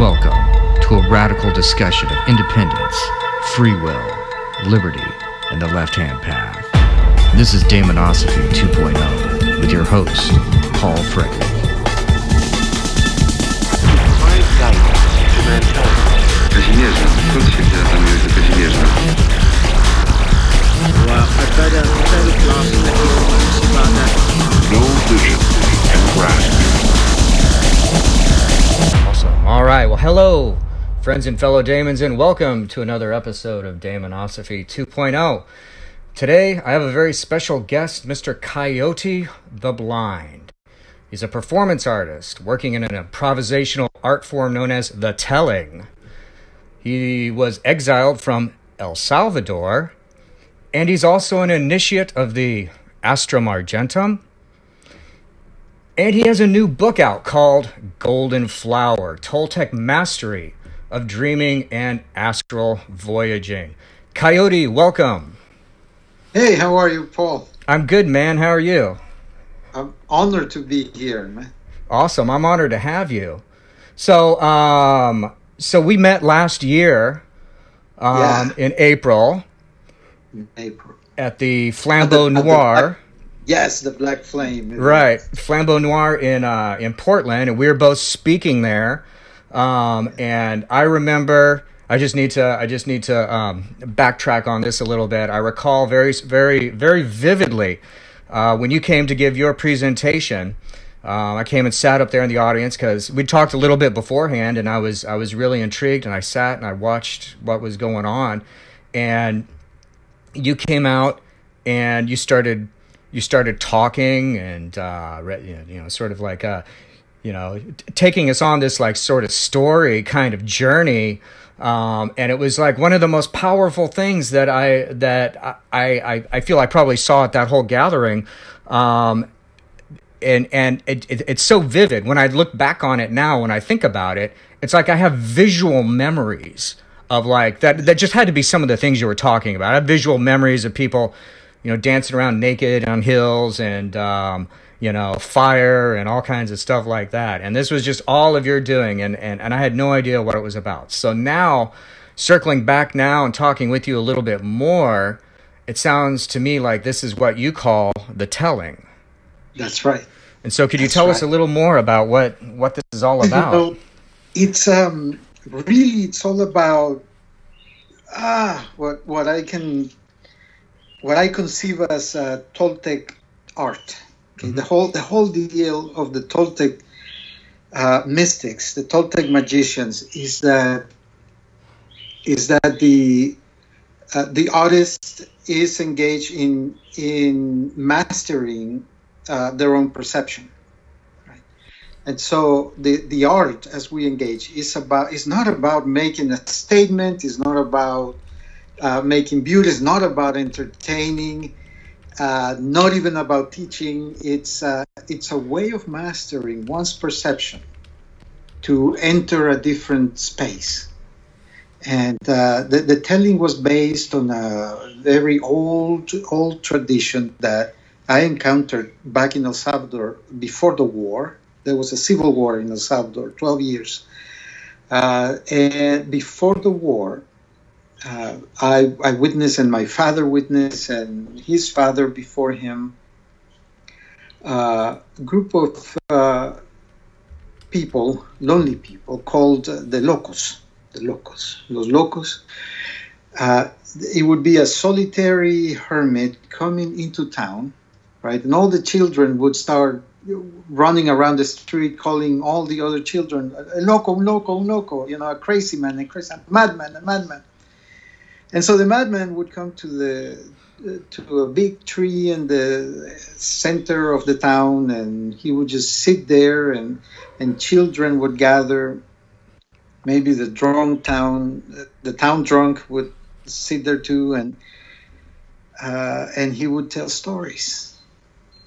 Welcome to a radical discussion of independence, free will, liberty, and the left hand path. This is Damonosophy 2.0 with your host, Paul Frederick. Well, I better, I All right. Well, hello, friends and fellow Damons, and welcome to another episode of Damonosophy 2.0. Today, I have a very special guest, Mr. Coyote the Blind. He's a performance artist working in an improvisational art form known as the telling. He was exiled from El Salvador, and he's also an initiate of the Astrum Argenteum. And he has a new book out called Golden Flower Toltec Mastery of Dreaming and Astral Voyaging. Coyote, welcome. Hey, how are you, Paul? I'm good, man. How are you? I'm honored to be here, man. Awesome. I'm honored to have you. So, um, so we met last year, um, Yeah. in April In April. at the Flambeau At the- at the- Noir. Yes, the Black Flame. Right, Flambeau Noir in uh, in Portland, and we were both speaking there. Um, and I remember, I just need to, I just need to um, backtrack on this a little bit. I recall very, very, very vividly uh, when you came to give your presentation. Um, I came and sat up there in the audience because we talked a little bit beforehand, and I was, I was really intrigued, and I sat and I watched what was going on, and you came out and you started you started talking and uh, you know, sort of like uh, you know t- taking us on this like sort of story kind of journey um, and it was like one of the most powerful things that I that I I, I feel I probably saw at that whole gathering um, and and it, it, it's so vivid. When I look back on it now when I think about it it's like I have visual memories of like that that just had to be some of the things you were talking about. I have visual memories of people you know dancing around naked on hills and um, you know fire and all kinds of stuff like that and this was just all of your doing and, and and I had no idea what it was about so now circling back now and talking with you a little bit more it sounds to me like this is what you call the telling That's right. and so, could you That's tell us a little more about what what this is all about? You know, it's um really it's all about ah what what I can what I conceive as uh, Toltec art. Okay, the whole the whole deal of the Toltec uh, mystics, the Toltec magicians, is that is that the uh, the artist is engaged in in mastering uh, their own perception right and so the the art as we engage is about is not about making a statement is not about uh, making beauty is not about entertaining uh, not even about teaching it's uh, it's a way of mastering one's perception to enter a different space and uh, the, the telling was based on a very old old tradition that I encountered back in El Salvador before the war. There was a civil war in El Salvador, 12 years. Uh, and before the war, uh, I, I witnessed, and my father witnessed, and his father before him, uh, a group of uh, people, lonely people, called the Locos. The Locos. Los Locos. Uh, it would be a solitary hermit coming into town right? And all the children would start running around the street calling all the other children, loco, loco, loco, you know, a crazy man, a crazy a madman, a madman. And so the madman would come to the to a big tree in the center of the town, and he would just sit there, and and children would gather. Maybe the drunk town, the town drunk would sit there too, and uh, and he would tell stories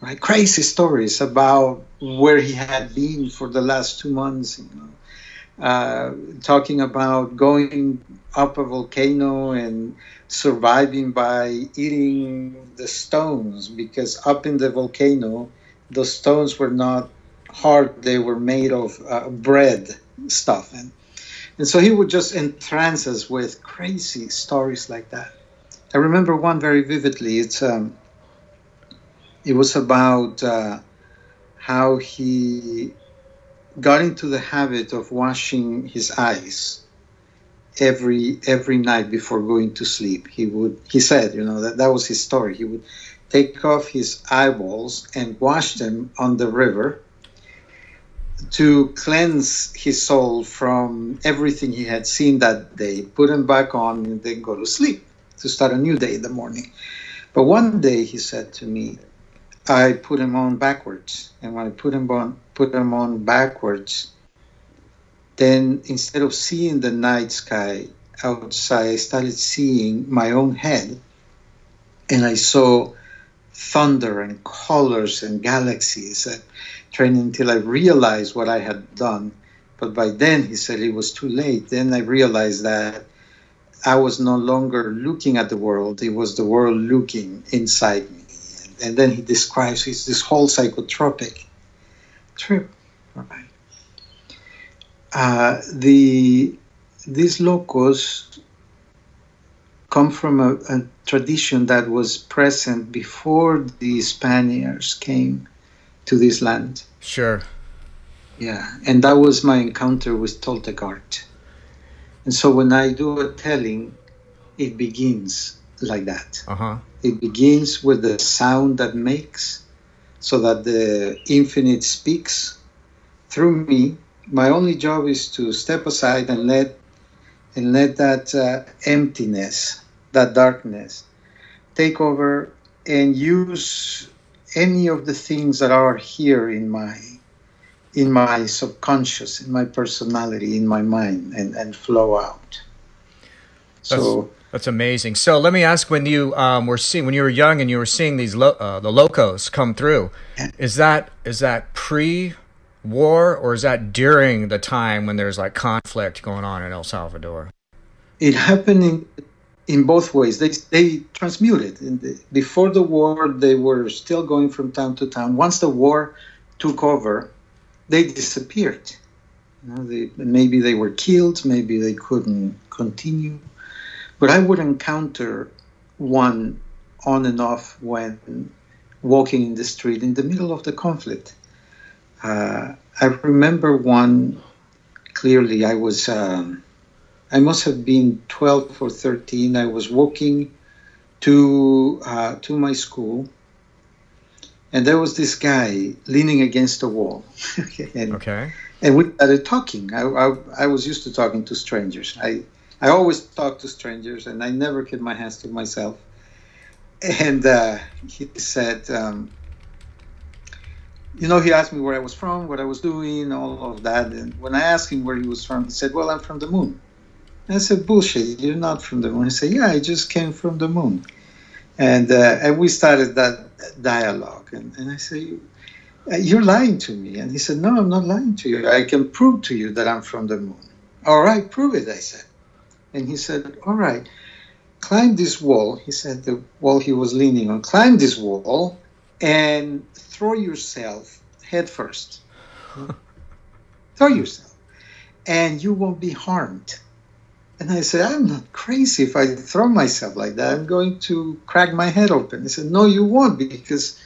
right? Crazy stories about where he had been for the last two months, you know, uh, talking about going up a volcano and surviving by eating the stones because up in the volcano, the stones were not hard; they were made of uh, bread stuff, and And so he would just entrance us with crazy stories like that. I remember one very vividly. It's um, it was about uh, how he got into the habit of washing his eyes every every night before going to sleep. He would he said, you know, that that was his story. He would take off his eyeballs and wash them on the river to cleanse his soul from everything he had seen that day, put them back on, and then go to sleep to start a new day in the morning. But one day he said to me, I put him on backwards, and when I put him on put him on backwards, then instead of seeing the night sky outside, I started seeing my own head, and I saw thunder and colors and galaxies and training until I realized what I had done. But by then, he said it was too late. Then I realized that I was no longer looking at the world, it was the world looking inside me. And, then he describes his, this whole psychotropic trip. Right. Uh, the these locos come from a, a tradition that was present before the Spaniards came to this land. Sure. Yeah, and that was my encounter with Toltec art. And so when I do a telling, it begins like that. Uh huh. It begins with the sound that makes, so that the infinite speaks through me. My only job is to step aside and let and let that uh, emptiness, that darkness, take over and use any of the things that are here in my in my subconscious, in my personality, in my mind, and, and flow out. So That's amazing. So let me ask: When you um, were seeing, when you were young, and you were seeing these lo- uh, the locos come through, is that is that pre-war or is that during the time when there's like conflict going on in El Salvador? it happened in, in both ways. They, they transmuted. The, before the war, they were still going from town to town. Once the war took over, they disappeared. You know, they, maybe they were killed, maybe they couldn't continue. But I would encounter one on and off when walking in the street in the middle of the conflict. Uh, I remember one clearly. I was. Um, I must have been 12 or 13. I was walking to uh, to my school, and there was this guy leaning against a wall, and, Okay. and we started talking. I, I, I was used to talking to strangers. I I always talk to strangers, and I never keep my hands to myself. And uh, he said, um, you know, he asked me where I was from, what I was doing, all of that. And when I asked him where he was from, he said, "Well, I'm from the moon." And I said, bullshit, you're not from the moon. He said, yeah, I just came from the moon. And, uh, and we started that dialogue. And, and I said, you're lying to me. And he said, no, I'm not lying to you. I can prove to you that I'm from the moon. All right, prove it, I said. And he said, all right, climb this wall. He said, the wall he was leaning on, climb this wall and throw yourself headfirst. throw yourself. And you won't be harmed. And I said, I'm not crazy if I throw myself like that. I'm going to crack my head open. He said, No, you won't because,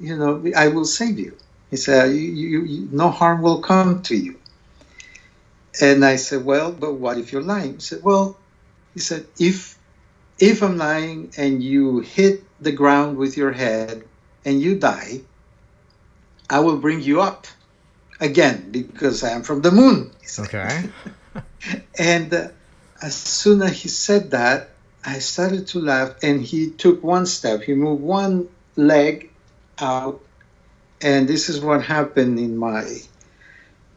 you know, I will save you. He said, you, you, you, No harm will come to you. And I said, Well, but what if you're lying? He said, Well, he said, if if I'm lying and you hit the ground with your head and you die, I will bring you up again because I am from the moon. Okay. And uh, as soon as he said that, I started to laugh, and he took one step. He moved one leg out, and this is what happened in my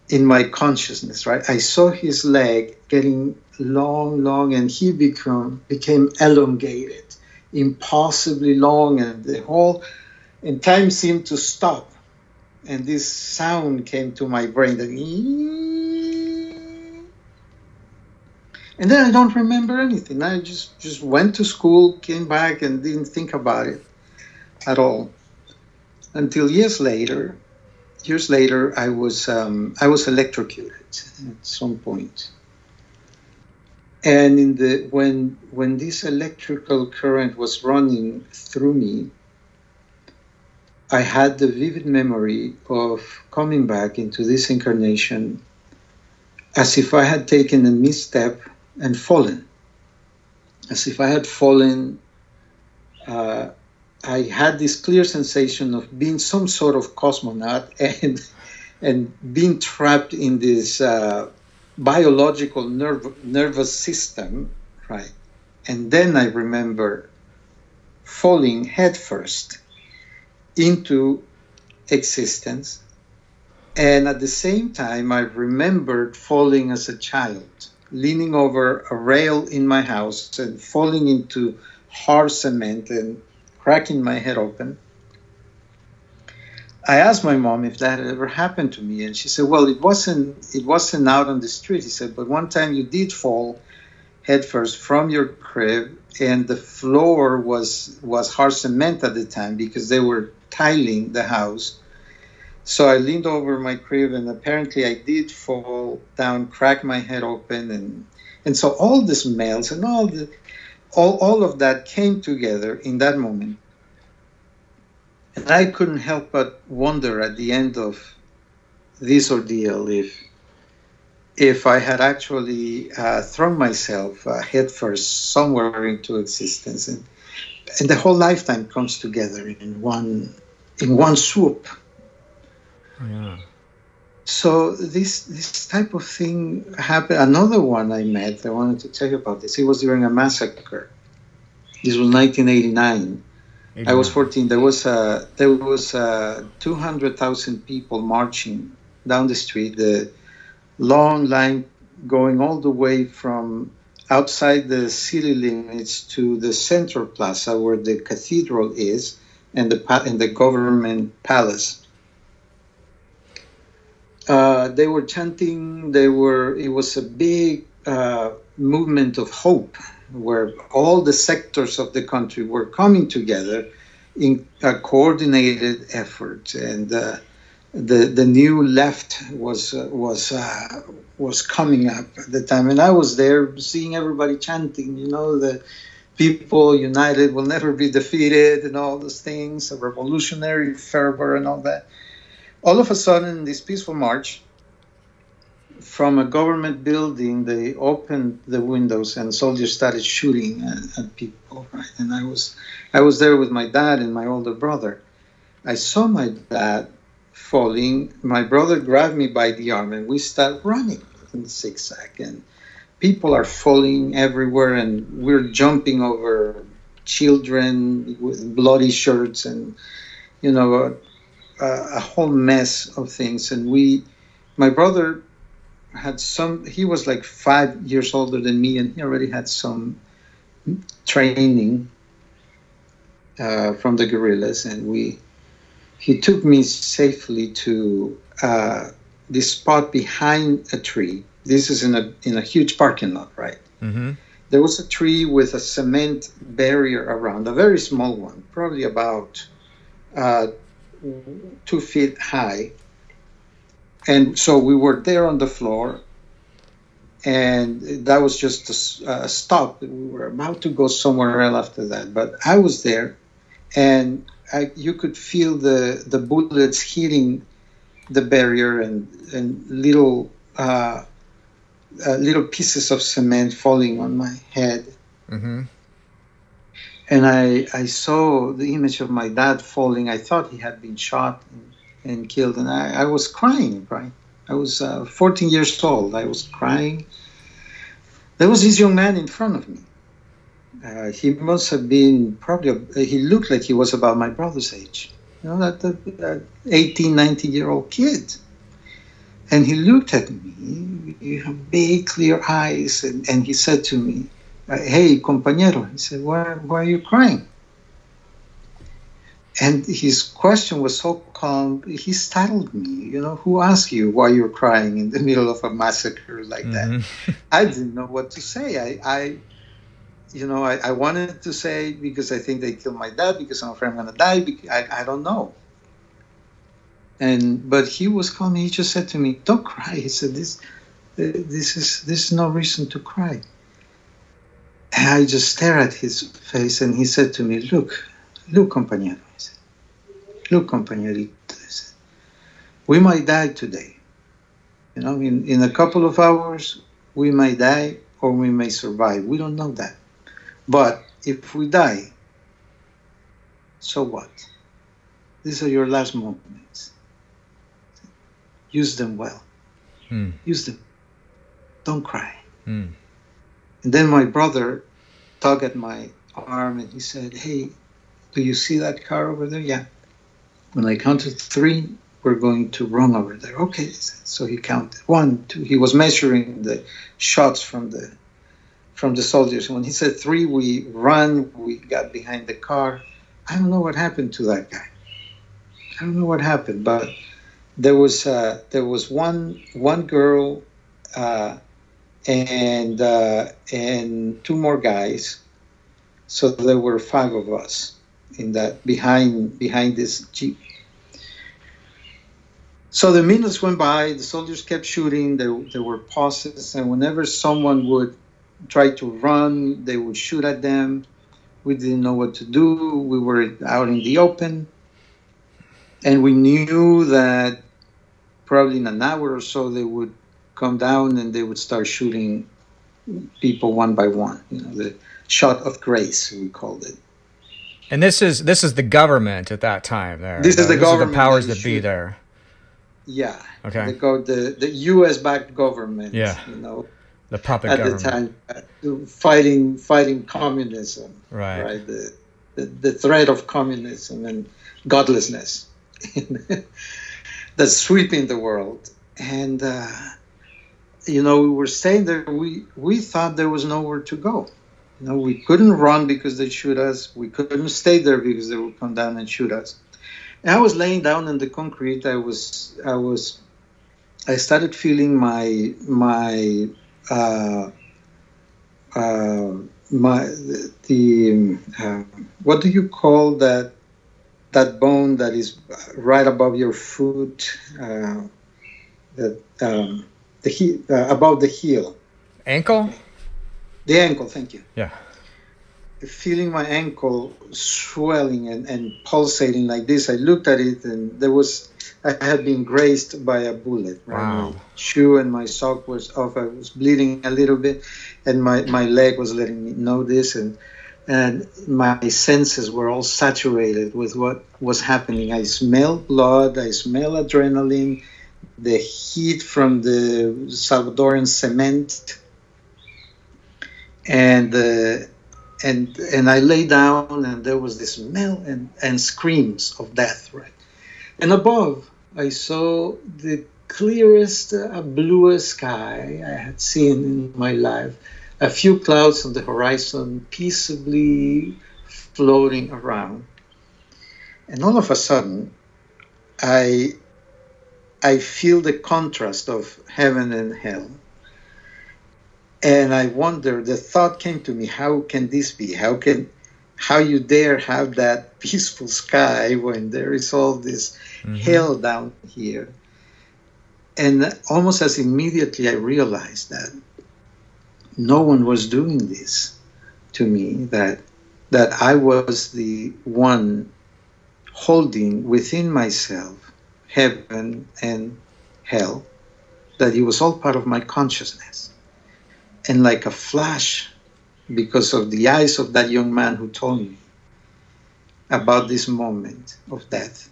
in my consciousness. Right, I saw his leg getting long, long, and he become became elongated, impossibly long, and the whole and time seemed to stop. And this sound came to my brain and then I don't remember anything. I just just went to school, came back, and didn't think about it at all until years later. Years later, I was um, I was electrocuted at some point, and in the when when this electrical current was running through me, I had the vivid memory of coming back into this incarnation as if I had taken a misstep and fallen, as if I had fallen. Uh, I had this clear sensation of being some sort of cosmonaut and and being trapped in this uh, biological nervous system, right? And then I remember falling headfirst into existence. And at the same time, I remembered falling as a child, leaning over a rail in my house and falling into hard cement and cracking my head open. I asked my mom if that had ever happened to me, and she said, "Well, it wasn't. It wasn't out on the street." He said, "But one time you did fall headfirst from your crib, and the floor was was hard cement at the time because they were tiling the house. So I leaned over my crib, and apparently I did fall down, crack my head open, and and so all the smells and all the all, all of that came together in that moment. And I couldn't help but wonder at the end of this ordeal if if I had actually uh, thrown myself uh, headfirst somewhere into existence, and and the whole lifetime comes together in one in one swoop. Yeah. So this this type of thing happened. Another one I met. I wanted to tell you about this. It was during a massacre. This was 1989. I was 14. There was a there was uh, 200,000 people marching down the street. The long line going all the way from outside the city limits to the central plaza where the cathedral is and the and the government palace. Uh, they were chanting. They were. It was a big uh, movement of hope, where all the sectors of the country were coming together in a coordinated effort, and uh, the the new left was uh, was uh, was coming up at the time, and I was there seeing everybody chanting. You know, the people united will never be defeated, and all those things, a revolutionary fervor, and all that. All of a sudden, this peaceful march from a government building, they opened the windows and soldiers started shooting at, at people. Right, and I was I was there with my dad and my older brother. I saw my dad falling. My brother grabbed me by the arm and we start running in zigzag. And people are falling everywhere and we're jumping over children with bloody shirts and, you know, a, a whole mess of things. And we, my brother had some, he was like five years older than me and he already had some training uh, from the guerrillas. And we, he took me safely to uh, this spot behind a tree. This is in a in a huge parking lot, right? Mm-hmm. There was a tree with a cement barrier around, a very small one, probably about uh, two feet high. And so we were there on the floor, and that was just a, a stop. We were about to go somewhere else after that, but I was there, and I, you could feel the, the bullets hitting the barrier and, and little uh, uh, little pieces of cement falling on my head. Mm-hmm. And I, I saw the image of my dad falling. I thought he had been shot and, and killed. And I, I was crying, right? I was uh, 14 years old. I was crying. There was this young man in front of me. Uh, he must have been probably, he looked like he was about my brother's age. You know, that, that, that 18, 19 year old kid. And he looked at me, you have big, clear eyes, and, and he said to me, uh, Hey, compañero. He said, why, why are you crying? And his question was so calm, he startled me. You know, who asked you why you're crying in the middle of a massacre like Mm-hmm. that? I didn't know what to say. I, I you know, I, I wanted to say because I think they killed my dad because I'm afraid I'm going to die. I, I don't know. And but he was calm. He just said to me, "Don't cry." He said, "This, this is this is no reason to cry." And I just stare at his face, and he said to me, "Look, look, compañero." He said, "Look, compañerito." He said, "We might die today. You know, in, in a couple of hours, we may die or we may survive. We don't know that. But if we die, so what? These are your last moments. Use them well. Hmm. Use them. Don't cry." Hmm. And then my brother tugged at my arm and he said, Hey, do you see that car over there? Yeah. When I counted three, we're going to run over there. Okay. So he counted one, two. He was measuring the shots from the from the soldiers. When he said three, we run. We got behind the car. I don't know what happened to that guy. I don't know what happened, but there was uh, there was one one girl. Uh, and uh, and two more guys. So there were five of us in that behind behind this jeep. So the minutes went by. The soldiers kept shooting. There, there were pauses, and whenever someone would try to run, they would shoot at them. We didn't know what to do. We were out in the open, and we knew that probably in an hour or so they would come down and they would start shooting people one by one. You know, the shot of grace we called it. And this is this is the government at that time. There, This is the government The powers that that be there. Yeah. Okay. The, go the the U.S. backed government. Yeah. You know, The puppet at government. the time, uh, fighting fighting communism. Right. Right. The, the the threat of communism and godlessness that's sweeping the world. And uh, you know, we were staying there. We we thought there was nowhere to go. You know, we couldn't run because they shoot us. We couldn't stay there because they would come down and shoot us. And I was laying down in the concrete. I was I was I started feeling my my uh, uh, my the uh, what do you call that that bone that is right above your foot uh, that um, the he, uh, above the heel Ankle. the ankle thank you Yeah. feeling my ankle swelling and, and pulsating like this i looked at it and there was i had been grazed by a bullet right? Wow. my shoe and my sock was off i was bleeding a little bit and my, my leg was letting me know this and and my senses were all saturated with what was happening i smell blood i smell adrenaline the heat from the salvadoran cement and uh, and and I lay down, and there was this smell and and screams of death, right? And above, I saw the clearest, uh, sky I had seen in my life. A few clouds on the horizon, peaceably floating around. And all of a sudden, I I feel the contrast of heaven and hell and I wonder. The thought came to me: How can this be? How can, how you dare have that peaceful sky when there is all this mm-hmm. hell down here? And almost as immediately, I realized that no one was doing this to me. That that I was the one holding within myself heaven and hell. That it was all part of my consciousness and like a flash because of the eyes of that young man who told me about this moment of death.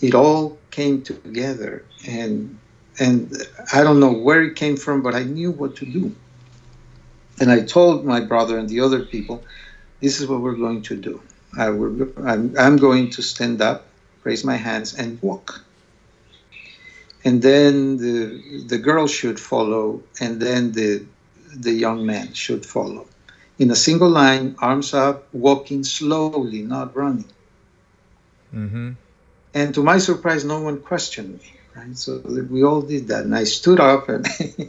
It all came together and and i don't know where it came from but i knew what to do. And i told my brother and the other people this is what we're going to do. I will, I'm, I'm going to stand up raise my hands and walk. And then the the girl should follow and then the the young man should follow. In a single line, arms up, walking slowly, not running. Mm-hmm. And to my surprise, no one questioned me. Right, so we all did that, and I stood up and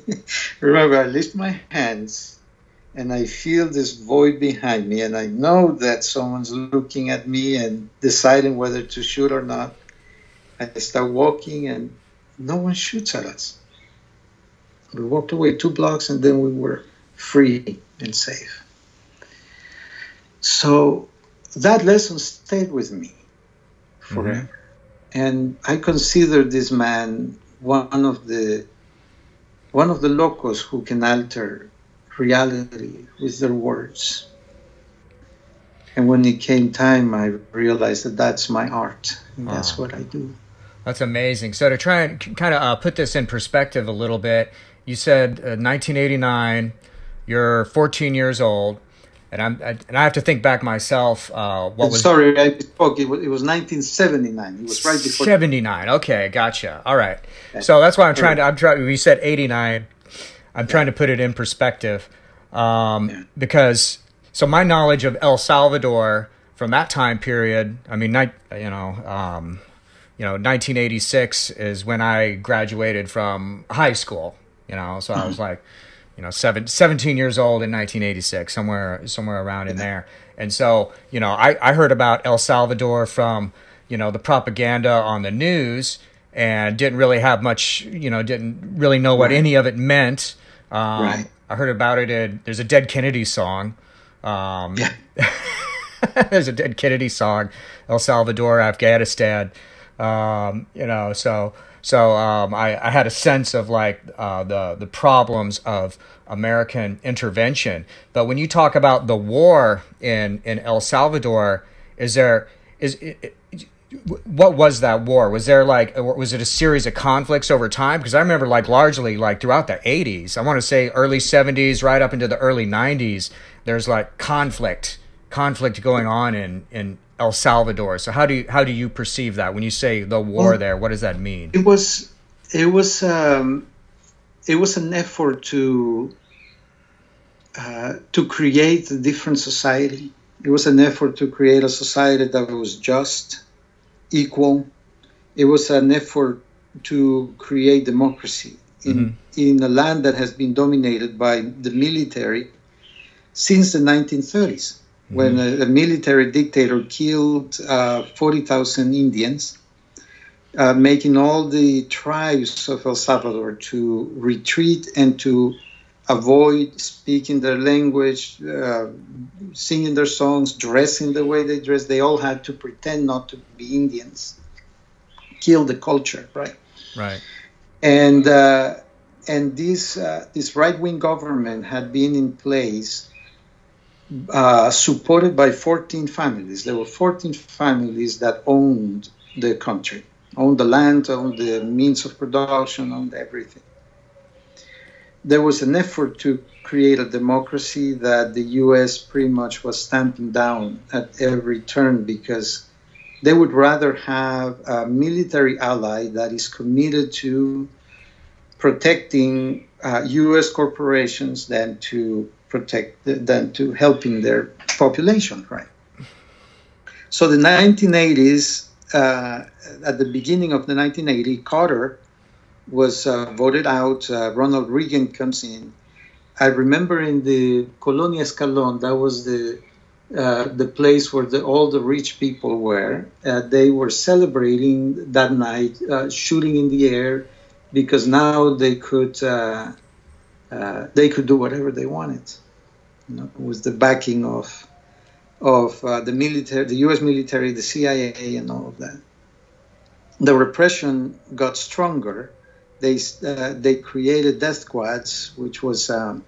remember I lift my hands, and I feel this void behind me, and I know that someone's looking at me and deciding whether to shoot or not. I start walking, and no one shoots at us. We walked away two blocks and then we were free and safe. So that lesson stayed with me forever. And I consider this man one of the one of the locos who can alter reality with their words. And when it came time, I realized that that's my art, and that's Wow. what I do. That's amazing. So to try and kind of uh, put this in perspective a little bit, you said uh, 1989. You're 14 years old, and I'm I, and I have to think back myself. Uh, what was Sorry, I spoke. It was, it was 1979. It was right before. 79? Okay, gotcha. All right. So that's why I'm trying to. I'm trying. We said 89. I'm trying to put it in perspective, um, Yeah. because so my knowledge of El Salvador from that time period. I mean, ni- you know, um, you know, 1986 is when I graduated from high school. You know, so I was like, you know, seven, 17 years old in 1986, somewhere somewhere around in there. And so, you know, I, I heard about El Salvador from, you know, the propaganda on the news and didn't really have much, you know, didn't really know what Right. any of it meant. Um, Right. I heard about it in, there's a Dead Kennedy song. Um, Yeah. there's a Dead Kennedy song, El Salvador, Afghanistan. Um, you know, so so um, I, I had a sense of like uh, the the problems of American intervention. But when you talk about the war in in El Salvador, is there is it, what was that war? Was there like was it a series of conflicts over time? Because I remember like largely like throughout the 80s, I want to say early 70s right up into the early 90s, there's like conflict conflict going on in in El Salvador. So how do you how do you perceive that when you say the war Well- there? What does that mean? It was. It was. Um, it was an effort to. Uh, to create a different society. It was an effort to create a society that was just, equal. It was an effort to create democracy in in a land that has been dominated by the military since the 1930s, when a, a military dictator killed uh, 40,000 Indians, uh, making all the tribes of El Salvador to retreat and to avoid speaking their language, uh, singing their songs, dressing the way they dress. They all had to pretend not to be Indians, kill the culture, right? Right. and uh, and this uh, this right wing government had been in place, uh, supported by 14 families. There were 14 families that owned the country, owned the land, owned the means of production, owned everything. There was an effort to create a democracy that the U.S. pretty much was stamping down at every turn because they would rather have a military ally that is committed to protecting uh, U.S. corporations than to protect than to helping their population, right? So the 1980s, uh, at the beginning of the 1980, Carter was uh, voted out. Uh, Ronald Reagan comes in. I remember in the Colonia Escalon, that was the uh, the place where the, all the rich people were. Uh, they were celebrating that night, uh, shooting in the air, because now they could uh, they could do whatever they wanted. You know, with the backing of of uh, the military, the U.S. military, the CIA, and all of that. The repression got stronger. They uh, they created death squads, which was um,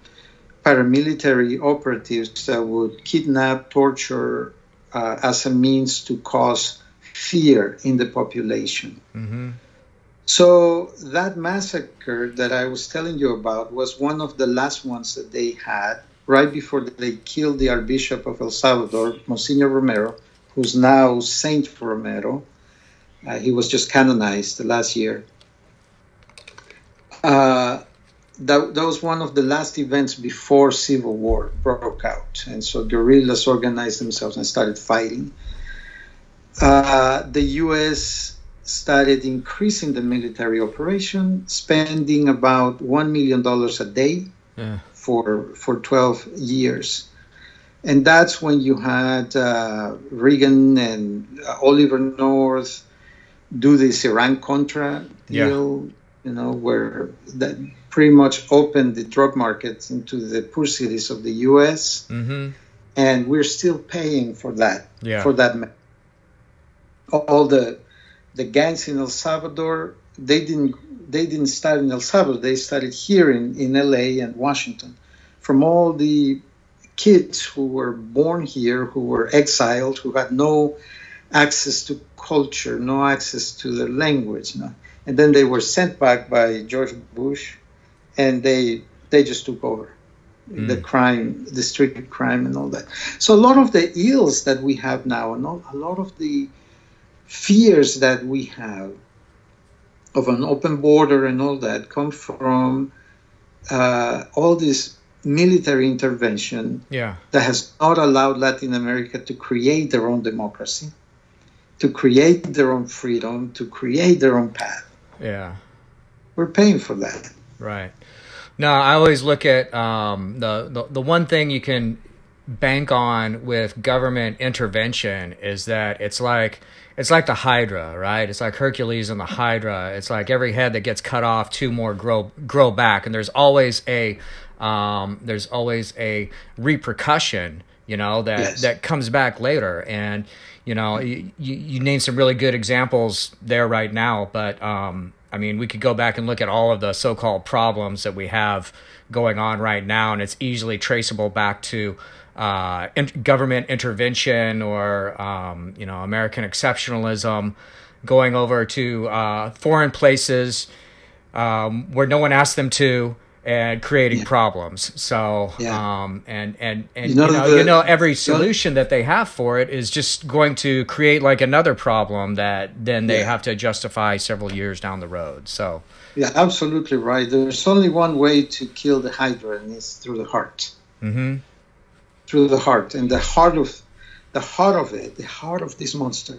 paramilitary operatives that would kidnap, torture uh, as a means to cause fear in the population. Mm-hmm. So that massacre that I was telling you about was one of the last ones that they had right before they killed the Archbishop of El Salvador, Monsignor Romero, who's now Saint Romero. Uh, he was just canonized last year. Uh, that, that was one of the last events before civil war broke out, and so guerrillas organized themselves and started fighting. Uh, the U.S. started increasing the military operation, spending about one million dollars a day Yeah. for for 12 years. And that's when you had uh, Reagan and uh, Oliver North do this Iran Contra Yeah. deal, you know, where that pretty much opened the drug market into the poor cities of the U.S. Mm-hmm. and we're still paying for that. Yeah. For that, all the the gangs in El Salvador, they didn't they didn't start in El Salvador. They started here in in L.A. and Washington. From all the kids who were born here, who were exiled, who had no access to culture, no access to the language, no. and then they were sent back by George Bush, and they they just took over mm. the crime, the street crime, and all that. So a lot of the ills that we have now, and all, a lot of the fears that we have of an open border and all that come from uh, all this military intervention Yeah. that has not allowed Latin America to create their own democracy, to create their own freedom, to create their own path. Yeah. We're paying for that. Right. No, I always look at um, the, the the one thing you can bank on with government intervention is that it's like it's like the Hydra, right? It's like Hercules and the Hydra. It's like every head that gets cut off, two more grow grow back, and there's always a um, there's always a repercussion, you know, that Yes. that comes back later. And you know, you, you you named some really good examples there right now, but um, I mean, we could go back and look at all of the so-called problems that we have going on right now, and it's easily traceable back to uh, in- government intervention or um, you know American exceptionalism, going over to uh, foreign places um, where no one asked them to, and creating problems. So Yeah. um, and and and You you know, the- you know every solution that they have for it is just going to create like another problem that then they Yeah. have to justify several years down the road. So Yeah, absolutely right. There's only one way to kill the Hydra, and it's through the heart. hmm Through the heart, and the heart of the heart of it, the heart of this monster,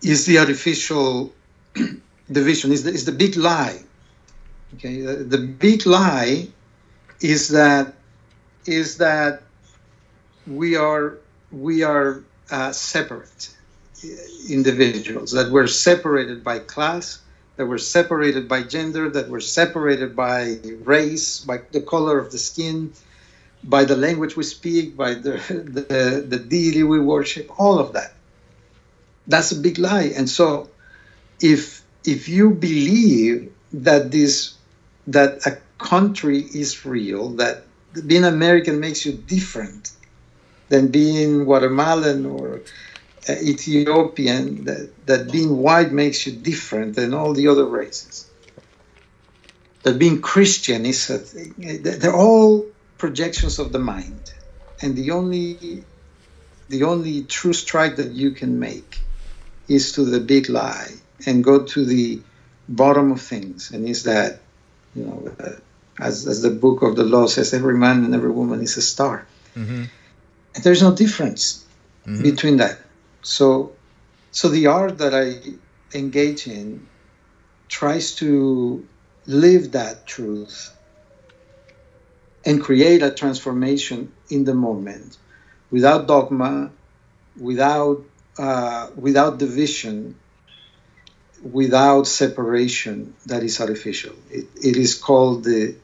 is the artificial division. Is the is the big lie. Okay, the, the big lie is that is that we are we are uh, separate individuals that we're separated by class that we're separated by gender that we're separated by race by the color of the skin by the language we speak by the the, the deity we worship all of that. That's a big lie. And so if if you believe that this that a country is real that being american makes you different than being guatemalan or uh, ethiopian that, that being white makes you different than all the other races. That being christian is a thing. They're all projections of the mind and the only the only true strike that you can make is to the big lie and go to the bottom of things. And is that you know uh, as, as the book of the law says every man and every woman is a star. Hmm and there's no difference between that. So so the art that i engage in tries to live that truth and create a transformation in the moment without dogma without uh, without division without separation that is artificial. It, it is called the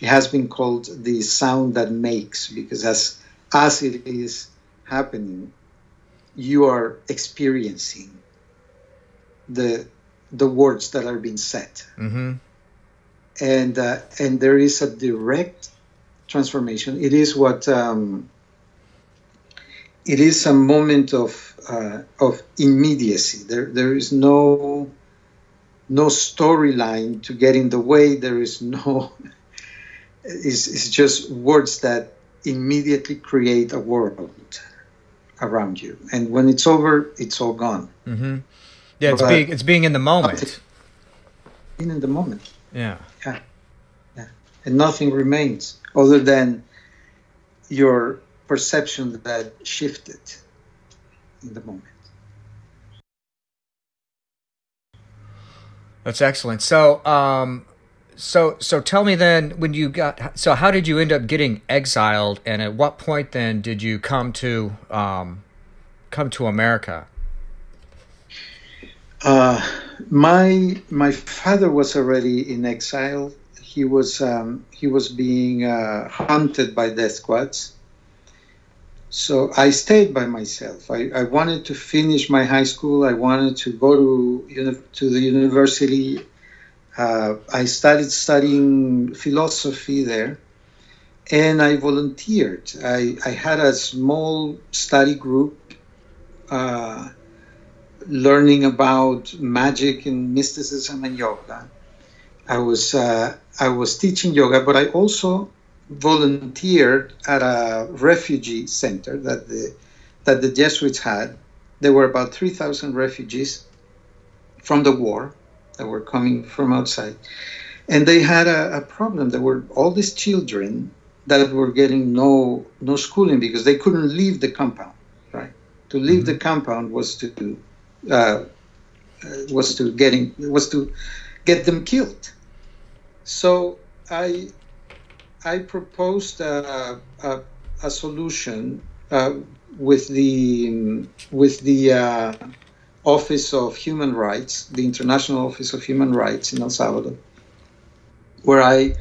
it has been called the sound that makes because as as it is happening you are experiencing the the words that are being said. Hmm and uh, and there is a direct transformation. It is what um, it is a moment of uh, of immediacy. There there is no no storyline to get in the way. There is no. It's, it's just words that immediately create a world around you, and when it's over, it's all gone. hmm Yeah, it's But- being it's being in the moment. In in the moment. Yeah. Yeah. Yeah. And nothing remains other than your perception that shifted in the moment. That's excellent. So, um, so, so tell me then, when you got, so how did you end up getting exiled, and at what point then did you come to, um, come to America? Uh, my my father was already in exile. He was um, he was being uh, hunted by death squads, so I stayed by myself. I, I wanted to finish my high school. I wanted to go to to the university. Uh, I started studying philosophy there, and I volunteered. I, I had a small study group uh, learning about magic and mysticism and yoga. I was uh, I was teaching yoga, but I also volunteered at a refugee center that the that the Jesuits had. There were about three thousand refugees from the war that were coming from outside, and they had a, a problem. There were all these children that were getting no no schooling because they couldn't leave the compound. Right, to leave the compound was to uh, uh, was to getting was to get them killed. So I I proposed a, a, a solution uh, with the with the uh, Office of Human Rights, the International Office of Human Rights in El Salvador, where I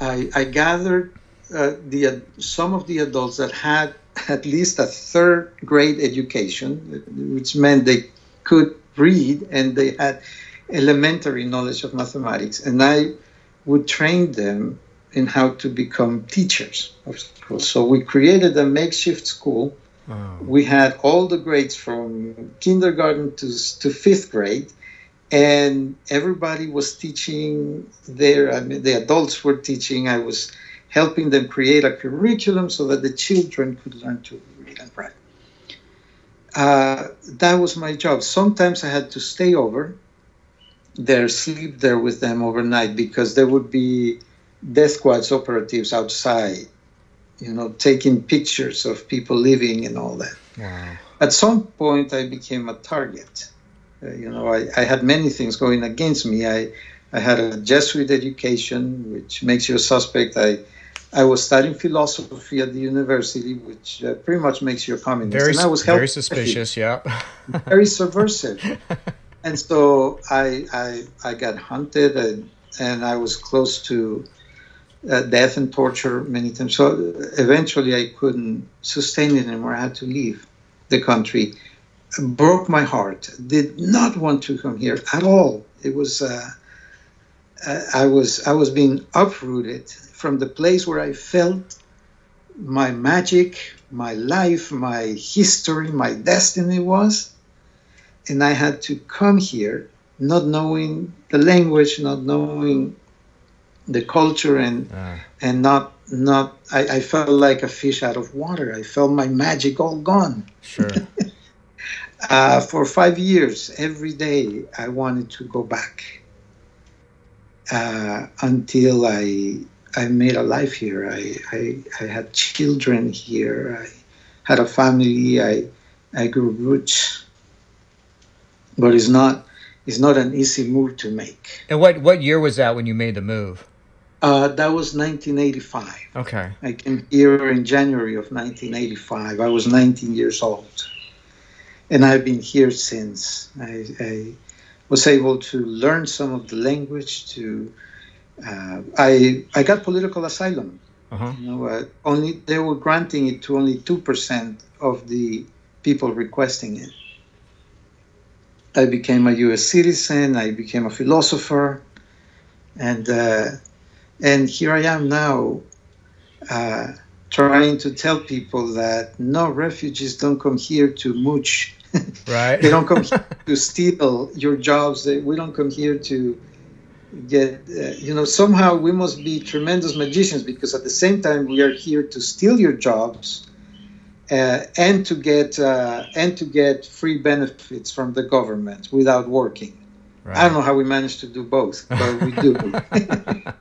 I, I gathered uh, the some of the adults that had at least a third grade education, which meant they could read and they had elementary knowledge of mathematics, and I would train them in how to become teachers of school. So we created a makeshift school. We had all the grades from kindergarten to, to fifth grade, and everybody was teaching there. I mean, the adults were teaching. I was helping them create a curriculum so that the children could learn to read and write. Uh, that was my job. Sometimes I had to stay over there, sleep there with them overnight because there would be death squads operatives outside, you know, taking pictures of people living and all that. Wow. At some point, I became a target. Uh, you know, I, I had many things going against me. I, I had a Jesuit education, which makes you a suspect. I, I was studying philosophy at the university, which uh, pretty much makes you a communist. Very, and I was very suspicious. Yeah. very subversive. and so I, I, I got hunted and, and I was close to uh, death and torture many times. So eventually I couldn't sustain it anymore. I had to leave the country. Broke my heart. Did not want to come here at all. It was uh, uh, I was I was being uprooted from the place where I felt my magic, my life, my history, my destiny was and I had to come here not knowing the language, not knowing the culture, and Ah. and not not. I, I felt like a fish out of water. I felt my magic all gone. Sure. Uh, for five years, every day I wanted to go back uh, until I I made a life here. I, I I had children here. I had a family. I I grew roots. But it's not it's not an easy move to make. and what what year was that when you made the move? Uh, that was 1985. Okay. I came here in January of 1985. I was 19 years old. And I've been here since. I, I was able to learn some of the language. To uh, I I got political asylum. Uh-huh. You know, uh, only they were granting it to only two percent of the people requesting it. I became a U.S. citizen. I became a philosopher, and uh, and here I am now, uh, trying to tell people that no refugees don't come here to mooch. Right. they don't come here to steal your jobs. They, we don't come here to get. Uh, you know, somehow we must be tremendous magicians because at the same time we are here to steal your jobs. Uh, and to get uh, and to get free benefits from the government without working. right. I don't know how we managed to do both, but we do.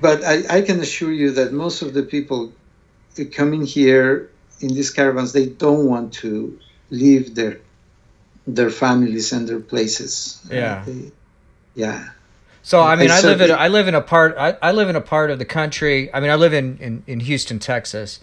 but I, I can assure you that most of the people coming here in these caravans, they don't want to leave their their families and their places. Uh, Yeah. they- yeah. So I mean, I I live in I live in a part I, I live in a part of the country. I mean, I live in in, in Houston, Texas.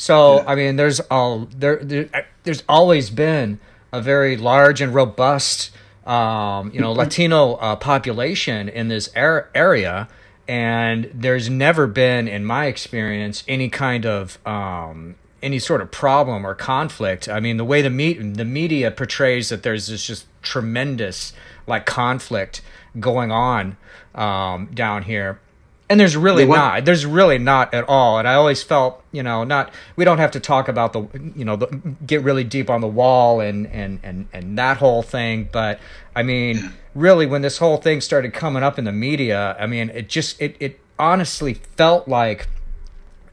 So Yeah. I mean, there's all there, there there's always been a very large and robust um, you know Latino uh, population in this ar- area, and there's never been, in my experience, any kind of um, any sort of problem or conflict. I mean, the way the me- the media portrays that there's this just tremendous like conflict going on um, down here. And there's really The not. There's really not at all. And I always felt, you know, not. We don't have to talk about the, you know, the, get really deep on the wall and and and and that whole thing. But I mean, really, when this whole thing started coming up in the media, I mean, it just it it honestly felt like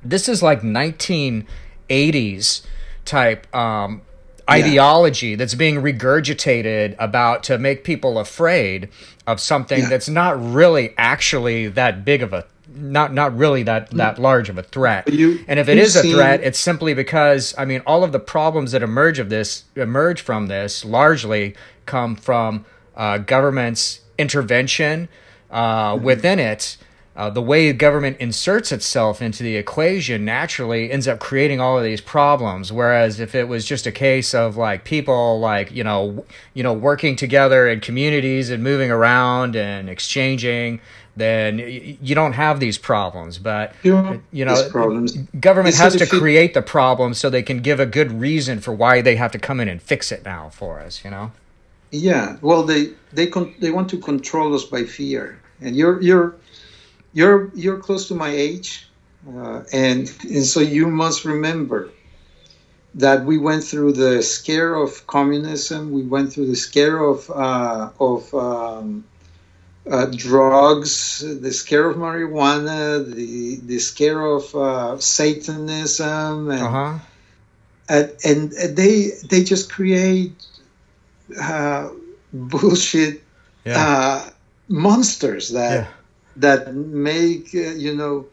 this is like 1980s type um, ideology that's being regurgitated about to make people afraid of something Yeah. that's not really actually that big of a not not really that that large of a threat. You- and if it is a threat, it's simply because I mean all of the problems that emerge of this emerge from this largely come from uh, government's intervention uh, Mm-hmm. within it. Uh, the way government inserts itself into the equation naturally ends up creating all of these problems. Whereas if it was just a case of like people like you know you know working together in communities and moving around and exchanging, then y- you don't have these problems. But You know, you know government has to create the problem so they can give a good reason for why they have to come in and fix it now for us. You know. Yeah, well, they they con- they want to control us by fear, and you're you're you're you're close to my age, uh, and and so you must remember that we went through the scare of communism, we went through the scare of uh, of um, uh, drugs, the scare of marijuana, the the scare of uh, Satanism, and Uh huh. and, and they they just create uh, bullshit Yeah. uh, monsters that Yeah. That make uh, you know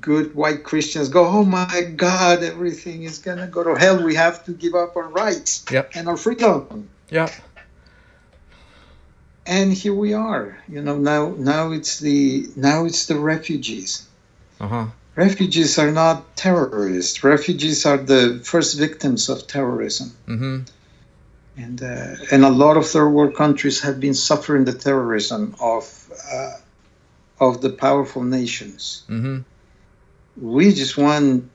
good white Christians go, oh my God, everything is gonna go to hell. We have to give up our rights Yep. and our freedom. Yep. And here we are. You know now now it's the now it's the refugees. Uh huh. Refugees are not terrorists. Refugees are the first victims of terrorism. Mm-hmm. and uh, and a lot of third world countries have been suffering the terrorism of uh, of the powerful nations. Mm-hmm. We just want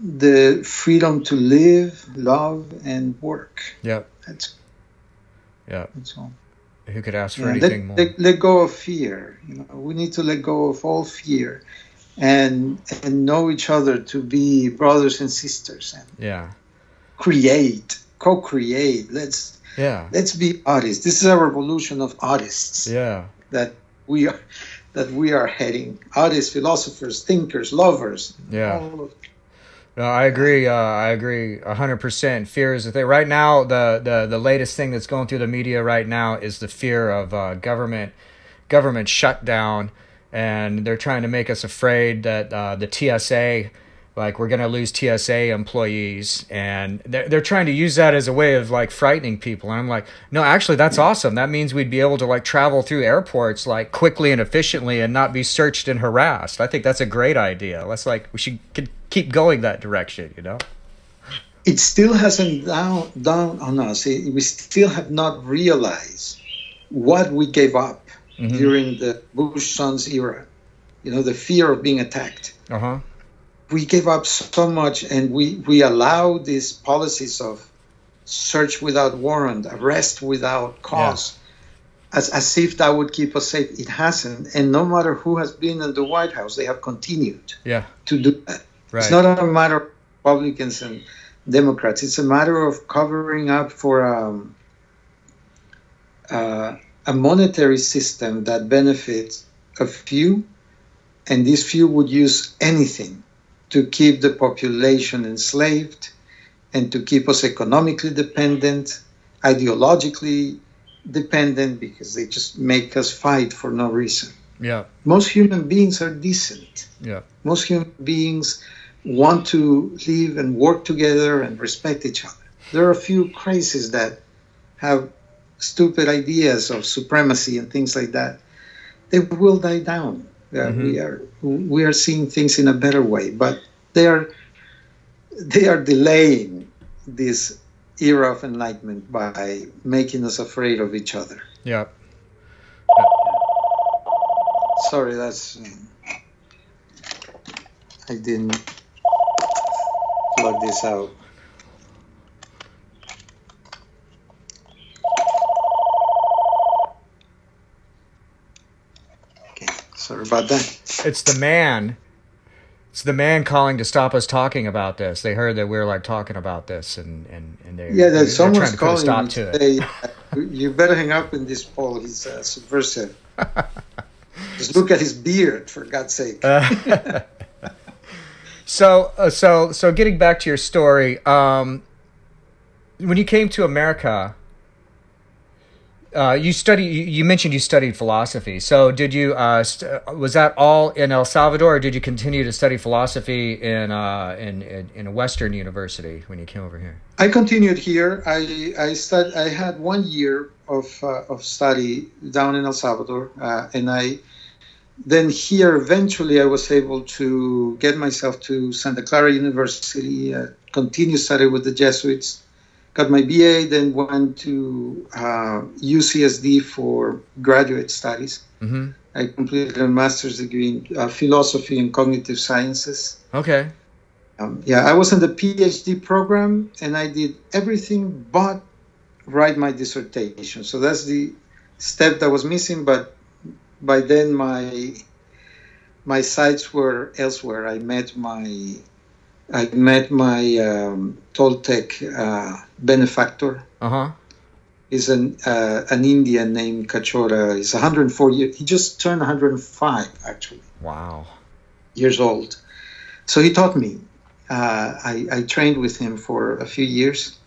the freedom to live, love, and work. Yep. That's Yep. that's all. Who could ask for Yeah, anything let, more? let, let go of fear. You know, we need to let go of all fear, and and know each other to be brothers and sisters, and yeah. create, co-create. Let's Yeah. let's be artists. This is a revolution of artists. Yeah. that we are that we are heading artists philosophers thinkers lovers Yeah. of- No, I agree. Uh, I agree a hundred percent. Fear is the thing. Right now, the, the the latest thing that's going through the media right now is the fear of uh, government government shutdown, and they're trying to make us afraid that uh, the TSA, like we're gonna lose TSA employees, and they're they're trying to use that as a way of like frightening people. And I'm like, no, actually, that's awesome. That means we'd be able to like travel through airports like quickly and efficiently, and not be searched and harassed. I think that's a great idea. Let's like we should keep going that direction. You know. it still hasn't down down on us It- we still have not realized what we gave up Mhm. during the bush sons era you know the fear of being attacked Uh huh. We gave up so much and we we allow these policies of search without warrant arrest without cause as, as if that would keep us safe. It hasn't. And no matter who has been in the white house they have continued Yeah. to do that. Right. it's not a matter of republicans and democrats. It's a matter of covering up for um, uh, a monetary system that benefits a few and these few would use anything to keep the population enslaved and to keep us economically dependent, ideologically dependent, because they just make us fight for no reason. Yeah. Most human beings are decent. Yeah. Most human beings want to live and work together and respect each other. There are a few crazies that have stupid ideas of supremacy and things like that. They will die down. Uh, We are we are seeing things in a better way, but they are they are delaying this era of enlightenment by making us afraid of each other. Yeah. sorry, that's. I didn't plug this out. Sorry about that. It's the man. It's the man calling to stop us talking about this. They heard that we were like talking about this, and and and they Yeah, they're that someone's trying to put a calling stop to it. uh, You better hang up in this poll. He's uh, subversive. Just look at his beard, for God's sake. So, uh, so, so, getting back to your story, um, when you came to America, uh, you study. You, mentioned you studied philosophy. So, did you? Uh, st- was that all in El Salvador, or did you continue to study philosophy in uh, in, in in a Western university when you came over here? I continued here. I I stud, I had one year of uh, of study down in El Salvador, uh, and I then here eventually I was able to get myself to Santa Clara University, uh, continue study with the Jesuits, got my BA, then went to uh, UCSD for graduate studies. Mm-hmm. I completed a master's degree in uh, philosophy and cognitive sciences. Okay. Um, yeah, I was in the PhD program and I did everything but write my dissertation. So that's the step that was missing. But by then, my my sights were elsewhere. I met my I met my um, Toltec uh, benefactor. Uh huh. He's an uh, an Indian named Kachora. He's 104 years. He just turned 105 actually Wow. years old. So he taught me. Uh, I, I trained with him for a few years.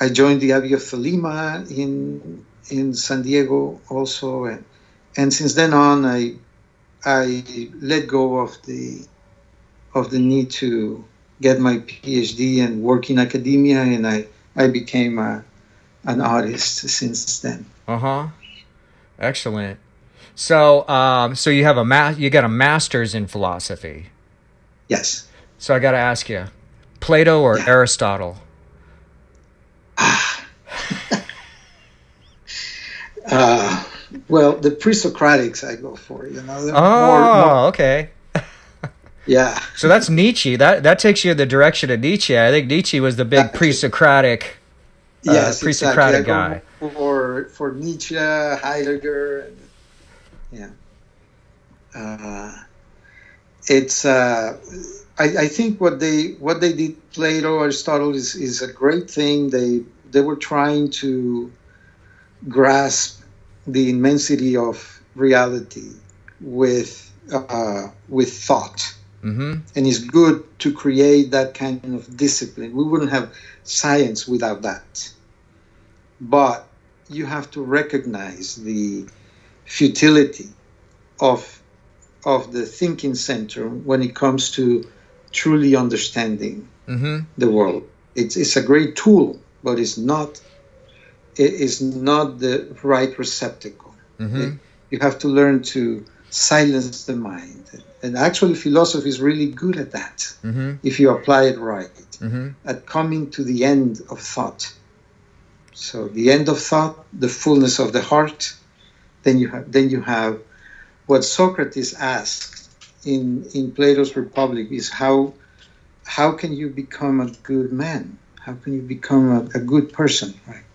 I joined the Abbey of Thelema in in San Diego also, and, and since then on, I I let go of the of the need to get my PhD and work in academia, and I I became a, an artist since then. Uh huh. Excellent. So, um, so you have a ma- you got a master's in philosophy. Yes. So I got to ask you, Plato or Yeah. Aristotle? Uh, well, the pre-Socratics I go for. You know. Oh, more- more- okay. Yeah. So that's Nietzsche. That that takes you in the direction of Nietzsche. I think Nietzsche was the big pre-Socratic. uh, yes, pre-Socratic exactly. Guy. For for Nietzsche, Heidegger, yeah. Uh, it's uh, I, I think what they what they did Plato Aristotle is, is a great thing. They they were trying to grasp the immensity of reality with uh, with thought Mm-hmm. and it's good to create that kind of discipline. We wouldn't have science without that. But you have to recognize the futility of of the thinking center when it comes to truly understanding Mm-hmm. the world. It's it's a great tool, but it's not it is not the right receptacle. Mm-hmm. You have to learn to silence the mind. And actually, philosophy is really good at that Mm-hmm. if you apply it right, Mm-hmm. at coming to the end of thought. So the end of thought, the fullness of the heart. Then you have then you have what Socrates asked in in Plato's Republic is how how can you become a good man? How can you become a, a good person? Right.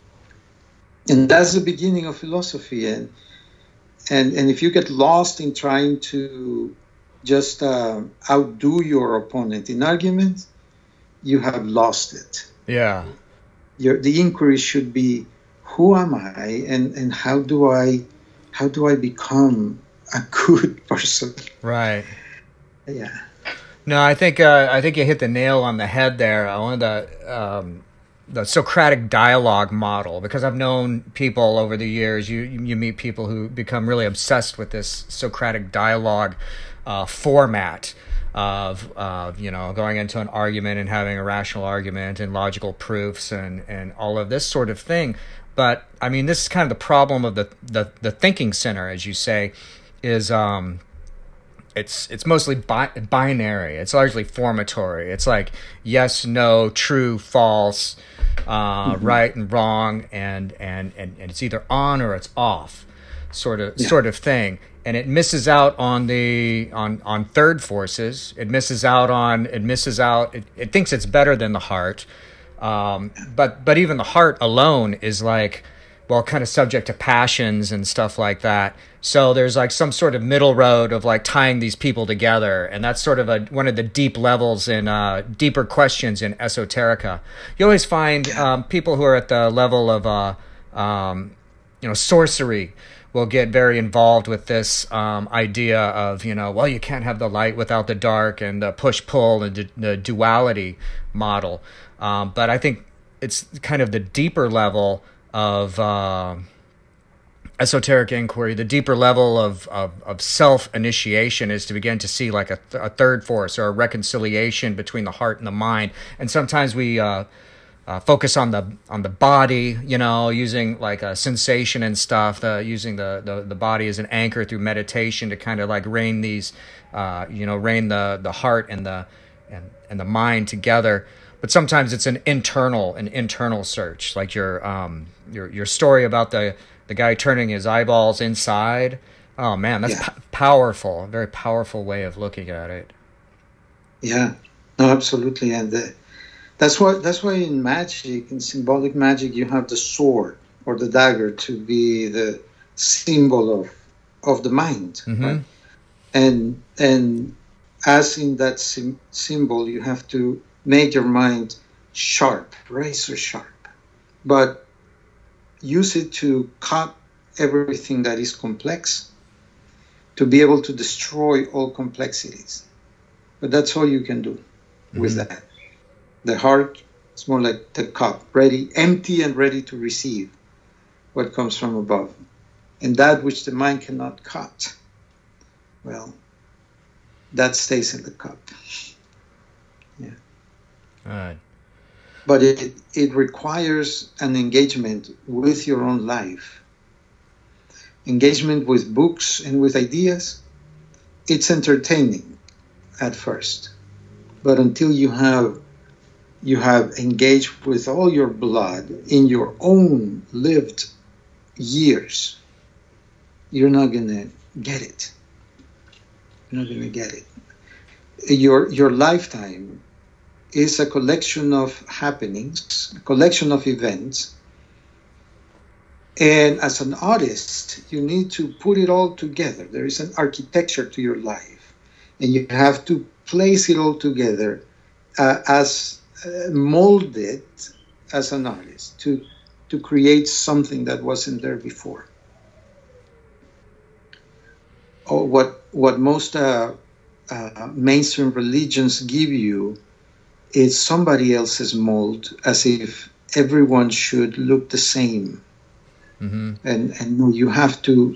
And that's the beginning of philosophy. And and and if you get lost in trying to just uh, outdo your opponent in argument, you have lost it. Yeah. Your, the inquiry should be, who am I, and and how do I, how do I become a good person? Right. Yeah. No, I think uh, I think you hit the nail on the head there. I wanted the um, the Socratic dialogue model, because I've known people over the years. You you meet people who become really obsessed with this Socratic dialogue uh, format of of you know going into an argument and having a rational argument and logical proofs and and all of this sort of thing. But I mean, this is kind of the problem of the the, the thinking center, as you say, is. Um, it's it's mostly bi- binary. It's largely formatory. It's like yes, no, true, false, uh, right and wrong, and, and and and it's either on or it's off. Sort of Yeah. sort of thing. And it misses out on the on on third forces. It misses out on it misses out it, it thinks it's better than the heart. Um, but but even the heart alone is like well kind of subject to passions and stuff like that. So there's like some sort of middle road of like tying these people together. And that's sort of a one of the deep levels in uh, deeper questions in esoterica. You always find um, people who are at the level of uh, um, you know sorcery will get very involved with this um, idea of you know well you can't have the light without the dark and the push pull and the, duality model. Um, but i think it's kind of the deeper level of um esoteric inquiry the deeper level of, of, of self initiation is to begin to see like a, th- a third force or a reconciliation between the heart and the mind. And sometimes we uh, uh, focus on the on the body, you know, using like a sensation and stuff, the, using the, the the body as an anchor through meditation to kind of like rein these, uh, you know, rein the the heart and the and, and the mind together. But sometimes it's an internal an internal search, like your um your your story about the the guy turning his eyeballs inside. Oh man, that's Yeah. p- powerful. A very powerful way of looking at it. Yeah, no, absolutely, and the, that's why that's why in magic, in symbolic magic, you have the sword or the dagger to be the symbol of of the mind, Mhm. right? And and as in that sim- symbol, you have to make your mind sharp, razor sharp, but use it to cut everything that is complex, to be able to destroy all complexities. But that's all you can do with that. The heart is more like the cup, ready, empty and ready to receive what comes from above. And that which the mind cannot cut, well, that stays in the cup. Yeah. Right. But it, it requires an engagement with your own life, engagement with books and with ideas. It's entertaining at first, but until you have you have engaged with all your blood in your own lived years, you're not gonna get it. You're not gonna get it. Your your lifetime is a collection of happenings, a collection of events. And as an artist, you need to put it all together. There is an architecture to your life, and you have to place it all together uh, as molded as an artist to to create something that wasn't there before. Or what what most uh, uh, mainstream religions give you is somebody else's mold, as if everyone should look the same. Mm-hmm. And and no, you have to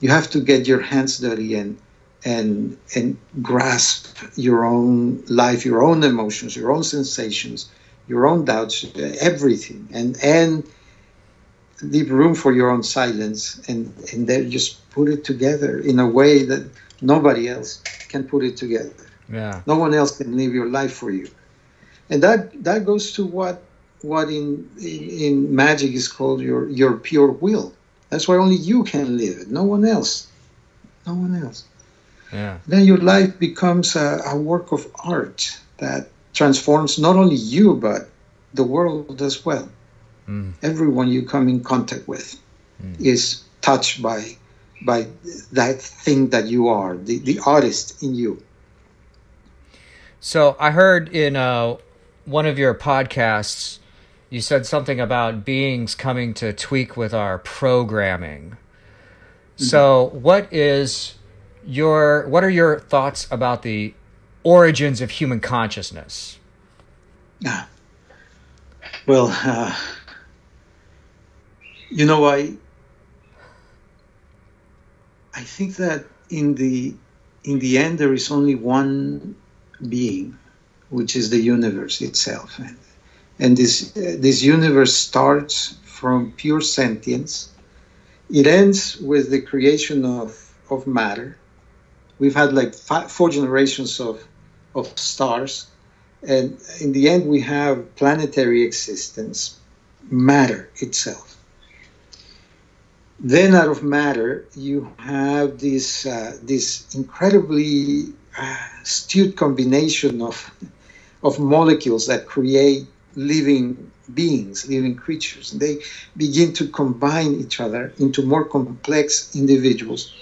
you have to get your hands dirty and and and grasp your own life, your own emotions, your own sensations, your own doubts, everything, and and leave room for your own silence, and and then just put it together in a way that nobody else can put it together. Yeah. No one else can live your life for you, and that that goes to what what in in, in magic is called your your pure will. That's why only you can live it. No one else. No one else. Yeah. Then your life becomes a, a work of art that transforms not only you but the world as well. Mm. Everyone you come in contact with is touched by by that thing that you are, the, the artist in you. So I heard in uh, one of your podcasts, you said something about beings coming to tweak with our programming. So what is your what are your thoughts about the origins of human consciousness? Ah. Well, uh, you know, I I think that in the in the end there is only one being, which is the universe itself, and, and this uh, this universe starts from pure sentience. It ends with the creation of of matter. We've had like five, four generations of of stars and in the end we have planetary existence matter itself then out of matter you have this uh, this incredibly uh, astute combination of of molecules that create living beings, living creatures. And They begin to combine each other into more complex individuals.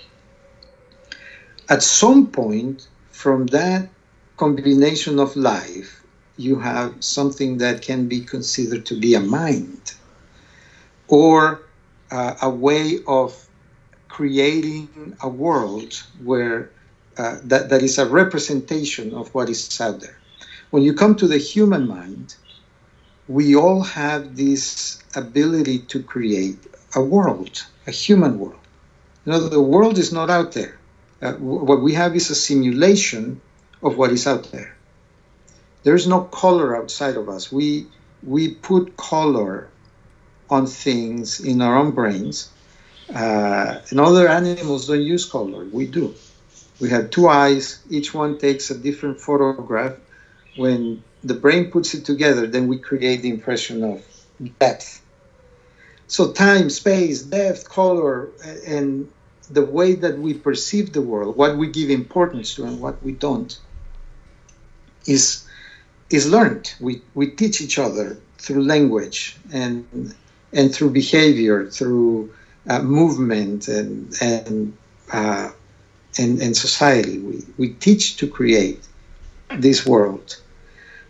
At some point, from that combination of life, you have something that can be considered to be a mind or uh, a way of creating a world where uh, that, that is a representation of what is out there. When you come to the human mind, we all have this ability to create a world, a human world. You know, the world is not out there. Uh, what we have is a simulation of what is out there. There is no color outside of us. We we put color on things in our own brains, uh, and other animals don't use color. We do. We have two eyes. Each one takes a different photograph. When the brain puts it together, then we create the impression of depth. So time, space, depth, color, and the way that we perceive the world, what we give importance to and what we don't, is is learned. We we teach each other through language and and through behavior, through uh, movement and and, uh, and and society. We we teach to create this world.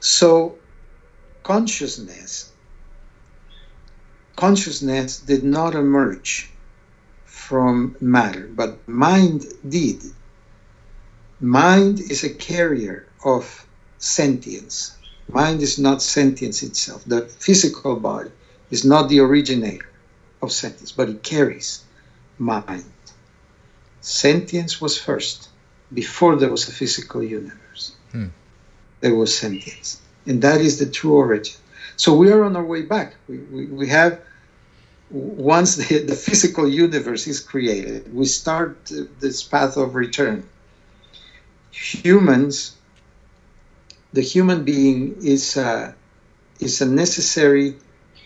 So consciousness consciousness did not emerge from matter, but mind did. Mind is a carrier of sentience. Mind is not sentience itself. The physical body is not the originator of sentience, but it carries mind. Sentience was first, before there was a physical universe. Hmm. There was sentience. And that is the true origin. So we are on our way back. We, we, we have, once the, the physical universe is created, we start this path of return. Humans, the human being is, uh, is a necessary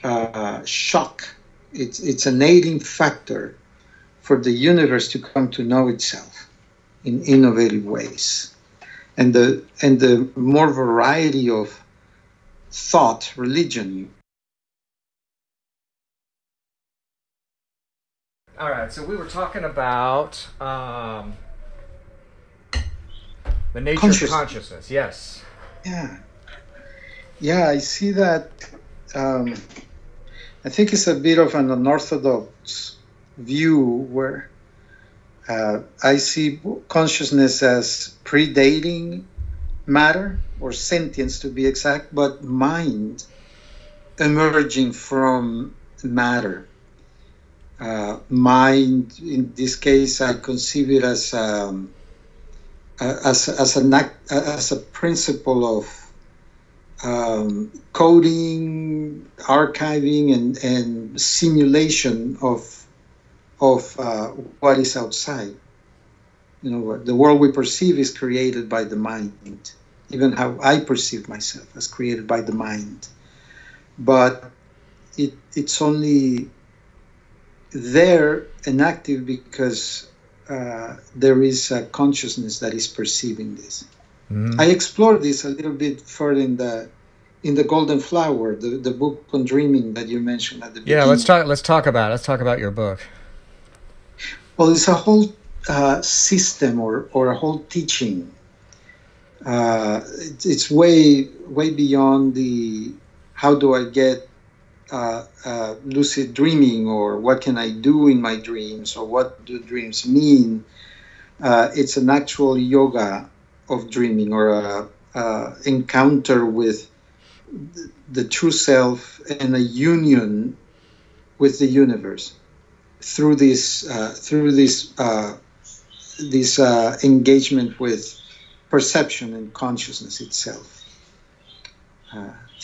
uh, shock. It's, it's an aiding factor for the universe to come to know itself in innovative ways. And the, and the more variety of thought, religion, All right, so we were talking about um, the nature Conscious- of consciousness. Yes. Yeah, yeah, I see that. Um, I think it's a bit of an unorthodox view where uh, I see consciousness as predating matter or sentience to be exact, but mind emerging from matter. Uh, mind, in this case, I conceive it as um, as as an act, as a principle of um, coding, archiving, and and simulation of of uh, what is outside. You know, the world we perceive is created by the mind. Even how I perceive myself is created by the mind, but it it's only there and active because uh, there is a consciousness that is perceiving this. Mhm. I explored this a little bit further in the in the Golden Flower, the, the book on dreaming that you mentioned at the beginning. Yeah, let's talk. Let's talk about. Let's talk about your book. Well, it's a whole uh, system or, or a whole teaching. Uh, it, it's way way beyond the how do I get uh, uh, lucid dreaming or what can I do in my dreams or what do dreams mean. Uh, it's an actual yoga of dreaming or a, a encounter with the, true self and a union with the universe through this uh, through this uh, this engagement with perception and consciousness itself.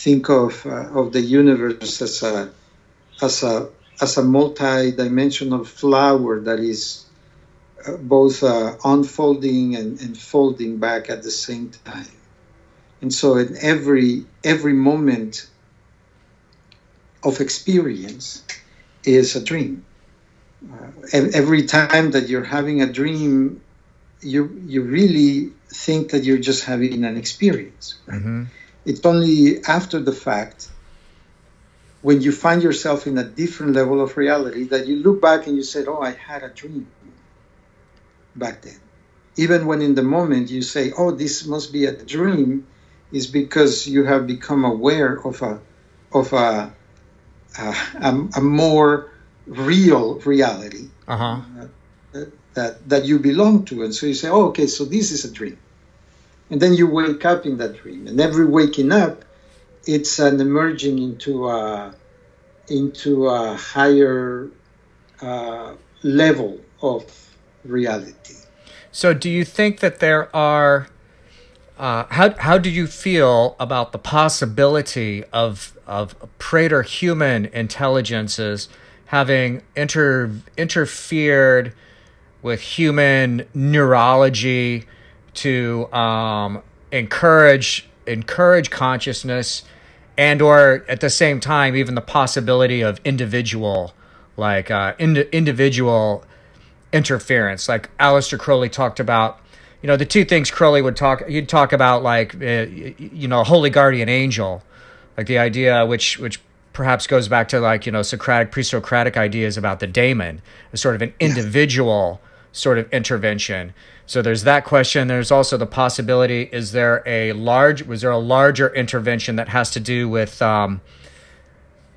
Uh, think of uh, of the universe as a as a as a multi-dimensional flower that is uh, both uh, unfolding and, and folding back at the same time. And so, in every every moment of experience is a dream uh, ev- every time that you're having a dream, you you really think that you're just having an experience. Right? hmm It's only after the fact, when you find yourself in a different level of reality, that you look back and you said, "Oh, I had a dream back then." Even when in the moment you say, "Oh, this must be a dream," is because you have become aware of a of a a, a, a more real reality Uh huh. that that you belong to and so you say oh okay so this is a dream and then you wake up in that dream and every waking up it's an emerging into a into a higher uh, level of reality So, do you think that there are? Uh, how how do you feel about the possibility of of preter human intelligences having inter interfered with human neurology to um, encourage encourage consciousness and or at the same time even the possibility of individual like uh, ind- individual interference. Like Aleister Crowley talked about, you know, the two things Crowley would talk, he'd talk about like, uh, you know, a holy guardian angel, like the idea which, which perhaps goes back to like, you know, Socratic, pre-Socratic ideas about the daemon, as sort of an individual sort of intervention. So there's that question. There's also the possibility, is there a large, was there a larger intervention that has to do with, um,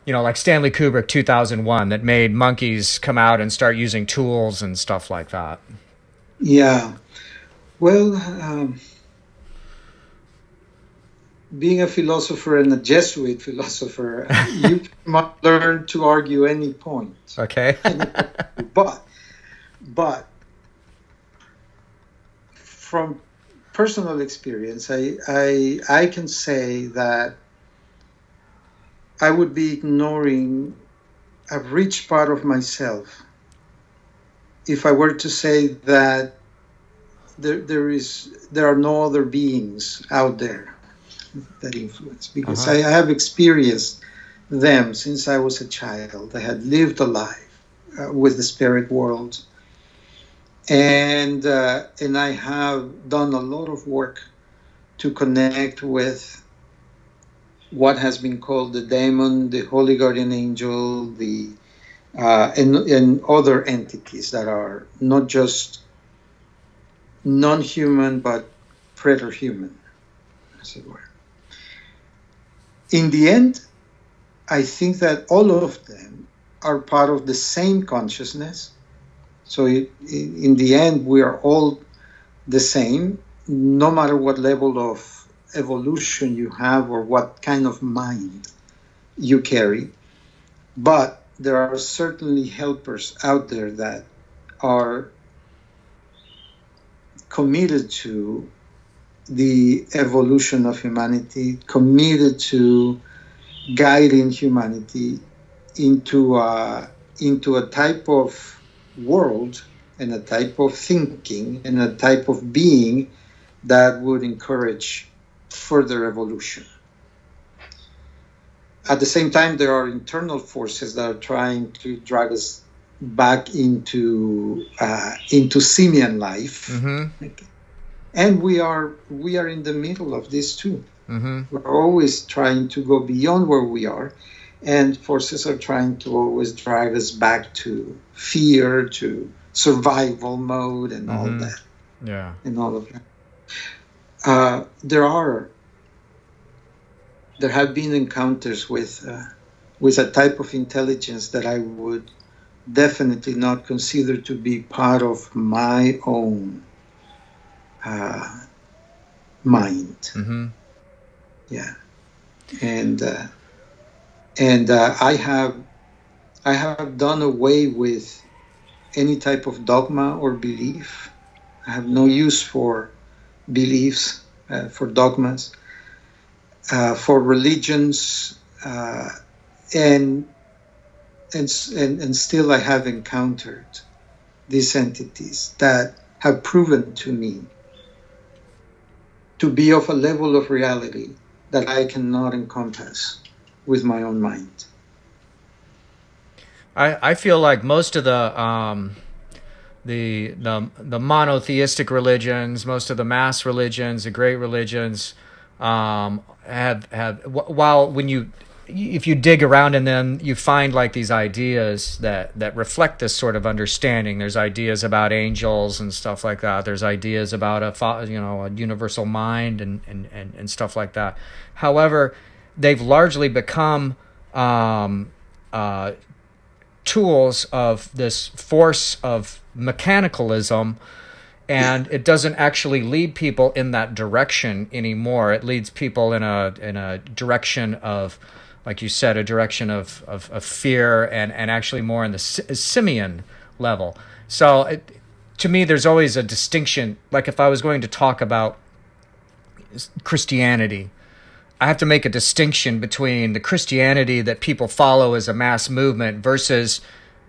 you know, like Stanley Kubrick 2001 that made monkeys come out and start using tools and stuff like that. yeah well um, being a philosopher and a jesuit philosopher you must learn to argue any point Okay. but but from personal experience I, I i can say that i would be ignoring a rich part of myself if i were to say that there, there is there are no other beings out there that influence because Uh-huh. I, I have experienced them since i was a child i had lived a life uh, with the spirit world and uh, and I have done a lot of work to connect with what has been called the daemon, the holy guardian angel, the uh, and and other entities that are not just non-human but preter-human, as it were. In the end, I think that all of them are part of the same consciousness. So in the end, we are all the same, no matter what level of evolution you have or what kind of mind you carry. But there are certainly helpers out there that are committed to the evolution of humanity, committed to guiding humanity into a, into a type of world and a type of thinking and a type of being that would encourage further evolution. At the same time, there are internal forces that are trying to drag us back into uh, into simian life, Mm-hmm. and we are we are in the middle of this too. Mm-hmm. We're always trying to go beyond where we are, and forces are trying to always drive us back to fear, to survival mode, and all Mhm. that, Yeah. and all of that. Uh, there are there have been encounters with uh, with a type of intelligence that I would definitely not consider to be part of my own uh, mind Mm-hmm. yeah and uh, and uh, i have i have done away with any type of dogma or belief. I have no use for beliefs uh, for dogmas uh, for religions uh, and, and and and still i have encountered these entities that have proven to me to be of a level of reality that I cannot encompass with my own mind. I, I feel like most of the um, the the the monotheistic religions, most of the mass religions, the great religions, um, have have while when you if you dig around in them, you find like these ideas that that reflect this sort of understanding. There's ideas about angels and stuff like that. There's ideas about a you know a universal mind and and and, and stuff like that. However, they've largely become um, uh, tools of this force of mechanicalism and it doesn't actually lead people in that direction anymore. It leads people in a in a direction of like you said a direction of of, of fear and and actually more in the simian level. So it, to me there's always a distinction. Like if i was going to talk about christianity I have to make a distinction between the Christianity that people follow as a mass movement versus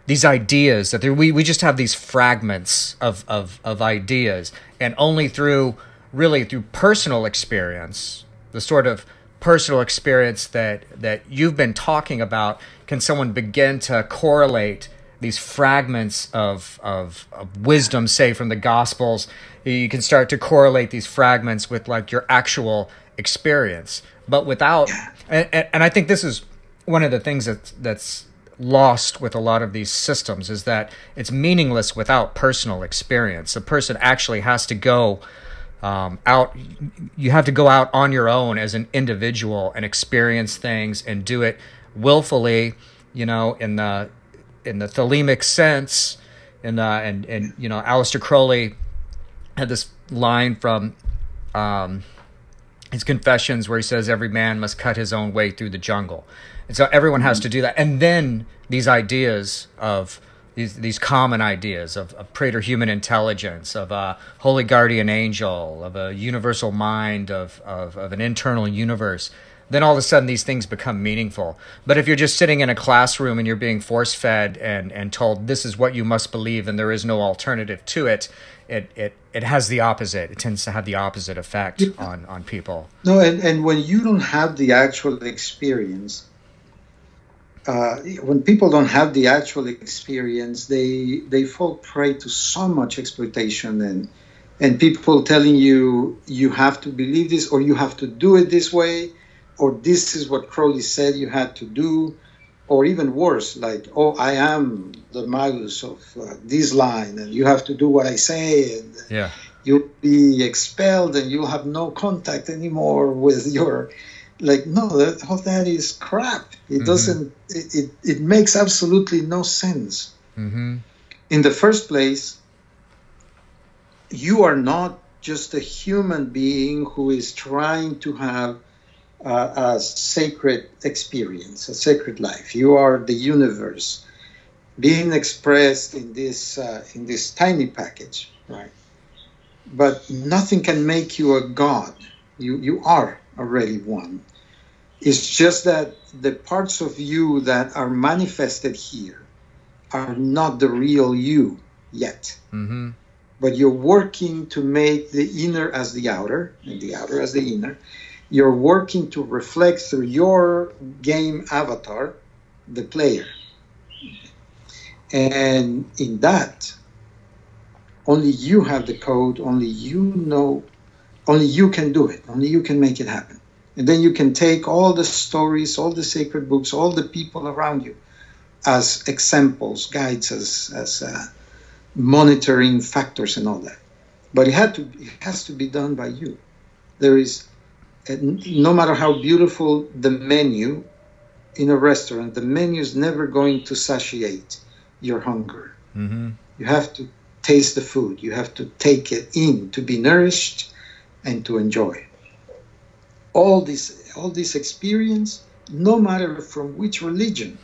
these ideas that we, we just have these fragments of, of, of ideas. And only through, really, through personal experience, the sort of personal experience that, that you've been talking about, can someone begin to correlate these fragments of, of, of wisdom, say from the Gospels. You can start to correlate these fragments with like your actual experience but without and, and i think this is one of the things that that's lost with a lot of these systems is that it's meaningless without personal experience. The person actually has to go um, out you have to go out on your own as an individual and experience things and do it willfully you know in the in the thelemic sense and uh, and and you know Aleister Crowley had this line from um, his confessions where he says every man must cut his own way through the jungle. And so everyone has to do that. And then these ideas of these these common ideas of, of preter human intelligence of a holy guardian angel of a universal mind of, of, of an internal universe then all of a sudden these things become meaningful but if you're just sitting in a classroom and you're being force fed and, and told this is what you must believe and there is no alternative to it it, it it has the opposite. It tends to have the opposite effect on on people. No, and, and when you don't have the actual experience, uh, when people don't have the actual experience, they they fall prey to so much exploitation and and people telling you you have to believe this or you have to do it this way or this is what Crowley said you had to do or even worse, like, oh, I am the Magus of uh, this line, and you have to do what I say, and Yeah. you'll be expelled, and you'll have no contact anymore with your. Like, no, that, all that is crap. It doesn't, it, it, it makes absolutely no sense. Mm-hmm. In the first place, you are not just a human being who is trying to have uh, a sacred experience, a sacred life. You are the universe being expressed in this uh, in this tiny package, right? But nothing can make you a god. You you are already one. It's just that the parts of you that are manifested here are not the real you yet. Mm-hmm. But you're working to make the inner as the outer, and the outer as the inner you're working to reflect through your game avatar the player. And in that, only you have the code, only you know, only you can do it, only you can make it happen. And then you can take all the stories, all the sacred books, all the people around you as examples, guides, as, as uh, monitoring factors and all that. But it had to, it has to be done by you. There is no matter how beautiful the menu in a restaurant, the menu is never going to satiate your hunger. Mm-hmm. You have to taste the food, you have to take it in to be nourished and to enjoy. All this, all this experience, no matter from which religion,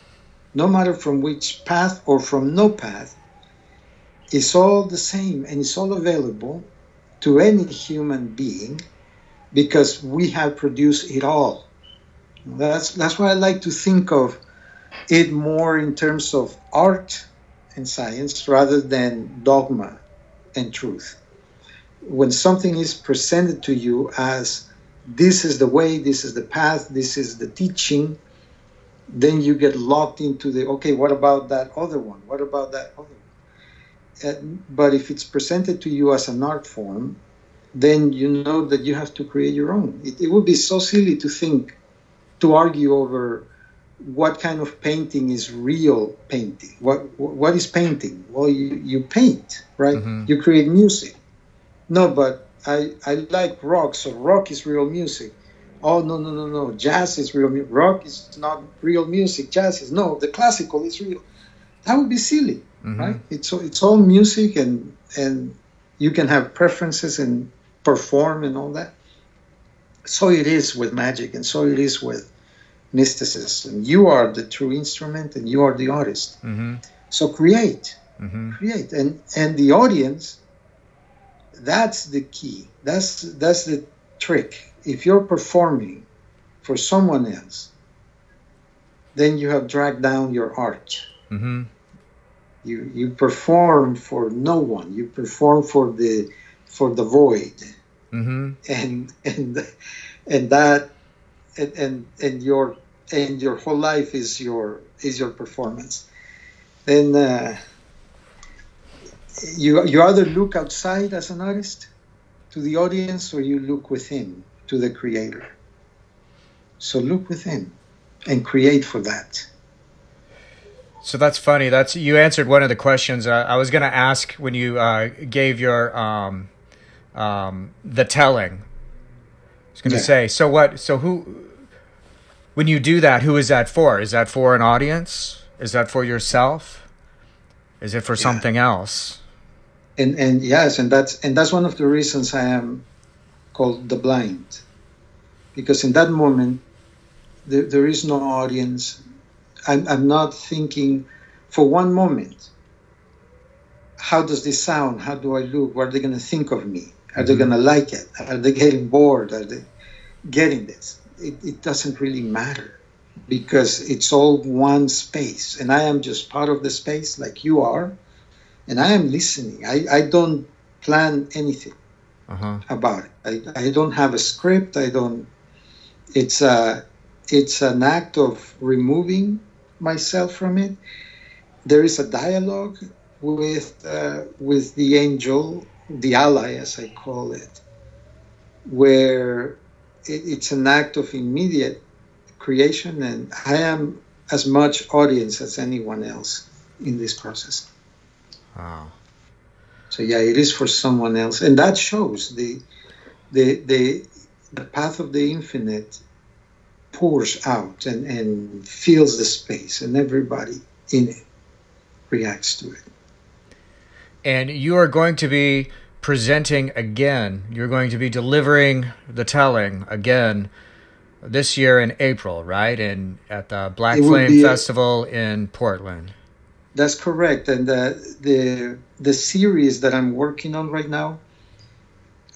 no matter from which path or from no path, is all the same and it's all available to any human being because we have produced it all. That's that's why I like to think of it more in terms of art and science rather than dogma and truth. When something is presented to you as this is the way, this is the path, this is the teaching, then you get locked into the okay what about that other one what about that other one uh, but if it's presented to you as an art form then you know that you have to create your own. It, it would be so silly to think to argue over what kind of painting is real painting. What what is painting? Well you, you paint right? Mhm. you create music. No but i i like rock so rock is real music. Oh no no no no. Jazz is real music rock is not real music. Jazz is no the classical is real. That would be silly Mhm. right? It's all- it's all music and and you can have preferences and perform and all that so it is with magic and so it is with mysticism. You are the true instrument and you are the artist. Mm-hmm. so create. Mm-hmm. create. And and the audience that's the key. That's that's the trick. If you're performing for someone else then you have dragged down your art. Mm-hmm. you you perform for no one. You perform for the for the void. Mm-hmm. and and and that and and, and your and your whole life is your is your performance. Then uh, you you either look outside as an artist to the audience or you look within to the creator. So look within and create for that. So that's funny. That's you answered one of the questions. Uh, I was going to ask when you uh, gave your um, um, the telling. I was going to Yeah. say. So what? So who? When you do that, who is that for? Is that for an audience? Is that for yourself? Is it for something else? and and yes and that's and that's one of the reasons i am called the blind because in that moment there, there is no audience I'm, I'm not thinking for one moment how does this sound how do i look what are they going to think of me are they going to like it are they getting bored are they getting this it, it doesn't really matter because it's all one space and i am just part of the space like you are and I am listening. I, I don't plan anything Uh huh. about it. I, I don't have a script. I don't. It's a it's an act of removing myself from it. There is a dialogue with uh, with the angel, the ally, as I call it, where it, it's an act of immediate creation, and I am as much audience as anyone else in this process. Wow. So yeah, it is for someone else, and that shows the the the the path of the infinite pours out and and fills the space, and everybody in it reacts to it. And you are going to be presenting again. You're going to be delivering the telling again this year in April, right? And at the Black It Flame be a- Festival in Portland. That's correct, and the the the series that I'm working on right now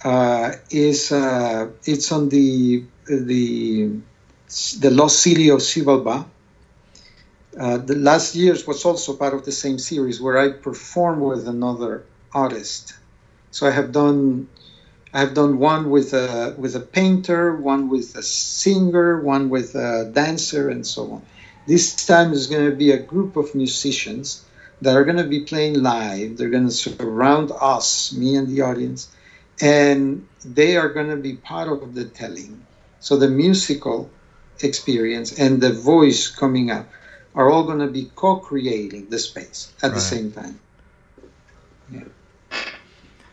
uh, is uh, it's on the the the lost city of Xibalba. Uh, the last year's was also part of the same series where I perform with another artist. So I have done I have done one with a with a painter, one with a singer, one with a dancer, and so on. This time is going to be a group of musicians that are going to be playing live. They're going to surround us, me and the audience, and they are going to be part of the telling. So the musical experience and the voice coming up are all going to be co-creating the space at the same time.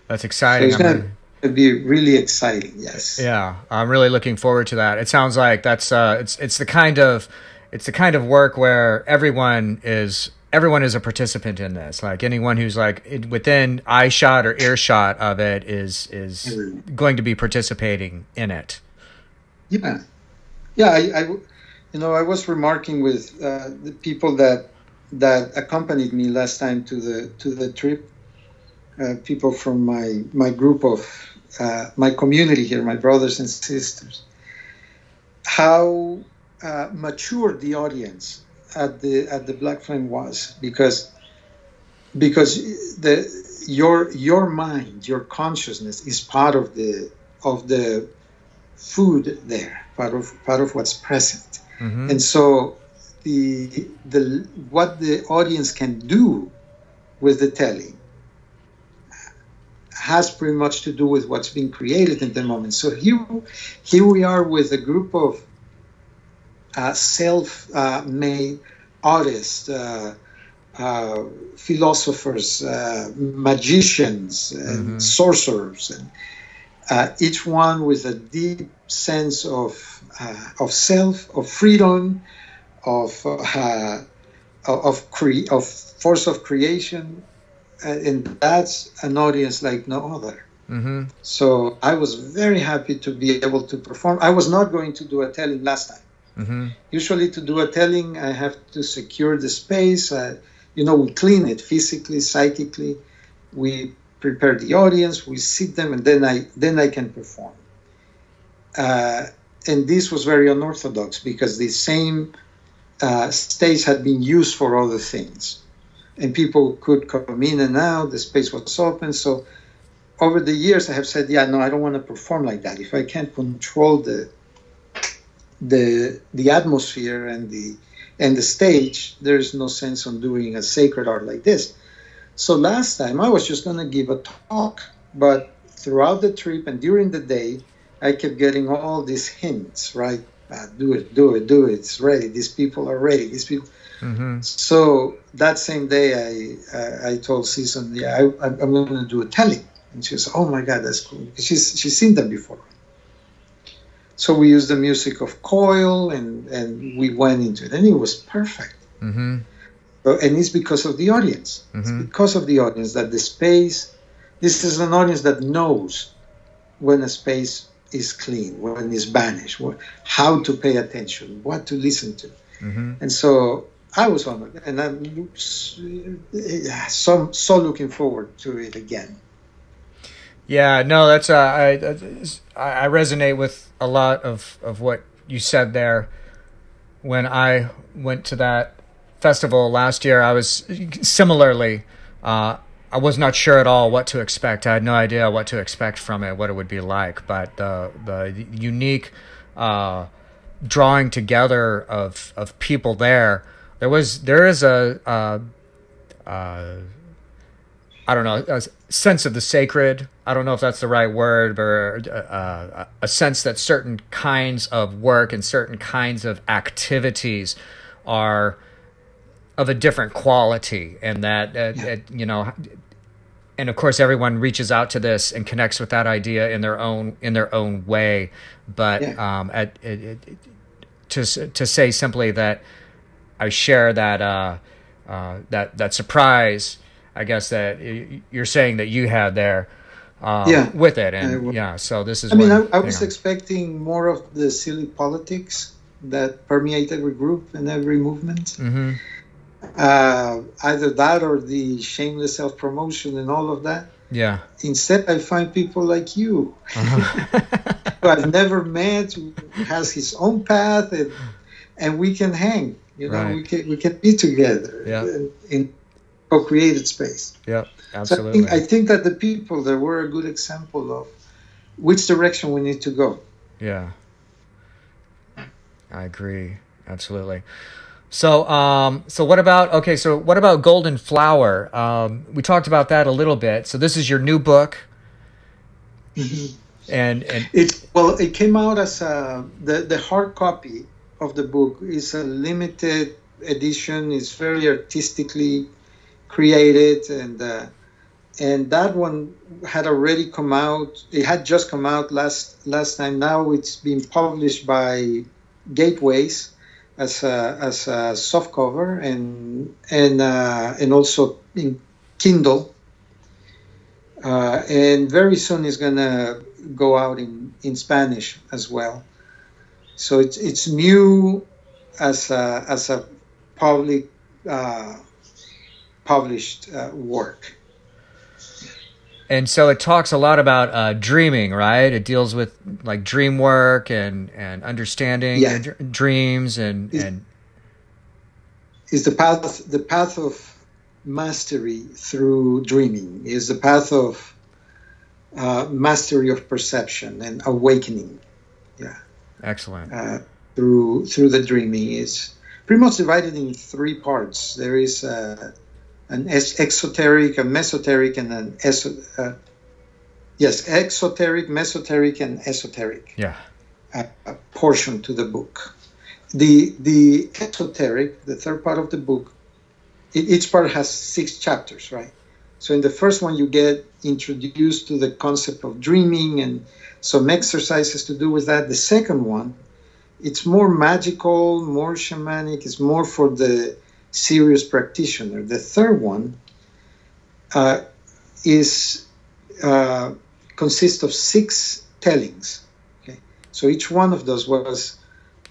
That's exciting. it's I going to be really exciting. Yes. yeah, I'm really looking forward to that. It sounds like that's uh, it's it's the kind of it's the kind of work where everyone is everyone is a participant in this. Like anyone who's like within eye shot or earshot of it is is going to be participating in it. Yeah, yeah. I, I you know, I was remarking with uh, the people that that accompanied me last time to the to the trip. Uh, people from my my group of uh, my community here, my brothers and sisters. How uh, mature the audience at the at the Black Flame was because because the your your mind, your consciousness is part of the of the food there, part of part of what's present. Hmm And so the the what the audience can do with the telling has pretty much to do with what's being created in the moment. So here, here we are with a group of uh, self-made artists, uh, uh, philosophers, uh, magicians, and sorcerers, and uh, each one with a deep sense of uh, of self, of freedom, of uh, of cre- of force of creation, uh, and that's an audience like no other. Mm-hmm. So I was very happy to be able to perform. I was not going to do a telling last time. Mm-hmm. Usually, to do a telling, I have to secure the space. Uh, you know, we clean it physically, psychically. We prepare the audience. We sit them, and then I then I can perform. Uh, and this was very unorthodox because the same uh, had been used for other things, and people could come in and out. The space was open, so over the years, I have said, yeah, no, I don't want to perform like that. If I can't control the the the atmosphere and the and the stage, there's no sense on doing a sacred art like this. So last time I was just going to give a talk, but throughout the trip and during the day, I kept getting all these hints, right? Uh, do it, do it, do it. It's ready. These people are ready. These people. Mm-hmm. So that same day, I uh, I told Susan, yeah, I, I'm going to do a telling, and she was, oh my god, that's cool. She's she's seen them before. So we used the music of Coil, and and we went into it, and it was perfect. Mm-hmm. So, and it's because of the audience. It's Mhm. because of the audience that the space. This is an audience that knows when a space is clean, when it's banished, wh- how to pay attention, what to listen to. Mm-hmm. And so I was honored, and I'm so so looking forward to it again. Yeah, no, that's uh, I, I I resonate with a lot of of what you said there. When I went to that festival last year, I was similarly. Uh, I was not sure at all what to expect. I had no idea what to expect from it, what it would be like. But the the unique uh, drawing together of of people there, there was there is a. Uh, uh, I don't know, a sense of the sacred. I don't know if that's the right word, but uh, a sense that certain kinds of work and certain kinds of activities are of a different quality, and that uh, it, you know, and of course, everyone reaches out to this and connects with that idea in their own in their own way. But Yeah. um, at, it, it, to to say simply that I share that uh, uh, that that surprise. I guess that you're saying that you had there, um, Yeah. with it, and yeah. So this is. I mean, I, I was know. expecting more of the silly politics that permeate every group and every movement. Mhm. Uh, either that or the shameless self promotion and all of that. Yeah. Instead, I find people like you, who I've never met, who has his own path, and and we can hang. You know, Right. we can we can be together Yeah. in, in co-created space. Yep. So I Absolutely. think, I think that the people there were a good example of which direction we need to go. Yeah. I agree. Absolutely. So, um, so what about okay? So, what about Golden Flower? Um, we talked about that a little bit. So, this is your new book, and and It well, it came out as a the the hard copy of the book is a limited edition. It's very artistically created, and uh, and that one had already come out. It had just come out last last time. Now it's been published by Gateways as a as a soft cover and and uh, and also in Kindle. Uh, and very soon it's gonna go out in, in Spanish as well. So it's it's new as a, as a public uh, published uh, work. And so it talks a lot about uh, dreaming, right? It deals with like dream work and and understanding Yeah. dreams and Is- and Is the path the path of mastery through dreaming? Is the path of uh, mastery of perception and awakening? Yeah, excellent. uh, through through the dreaming is pretty much divided in three parts. There is uh, an es- exoteric, a mesoteric, and an eso- uh, yes, exoteric, mesoteric, and esoteric Yeah. uh, uh, portion to the book. The the exoteric, the third part of the book, e- each part has six chapters, right? So in the first one, you get introduced to the concept of dreaming and some exercises to do with that. The second one, it's more magical, more shamanic. It's more for the serious practitioner. The third one uh, is uh, consists of six tellings. Okay, so each one of those was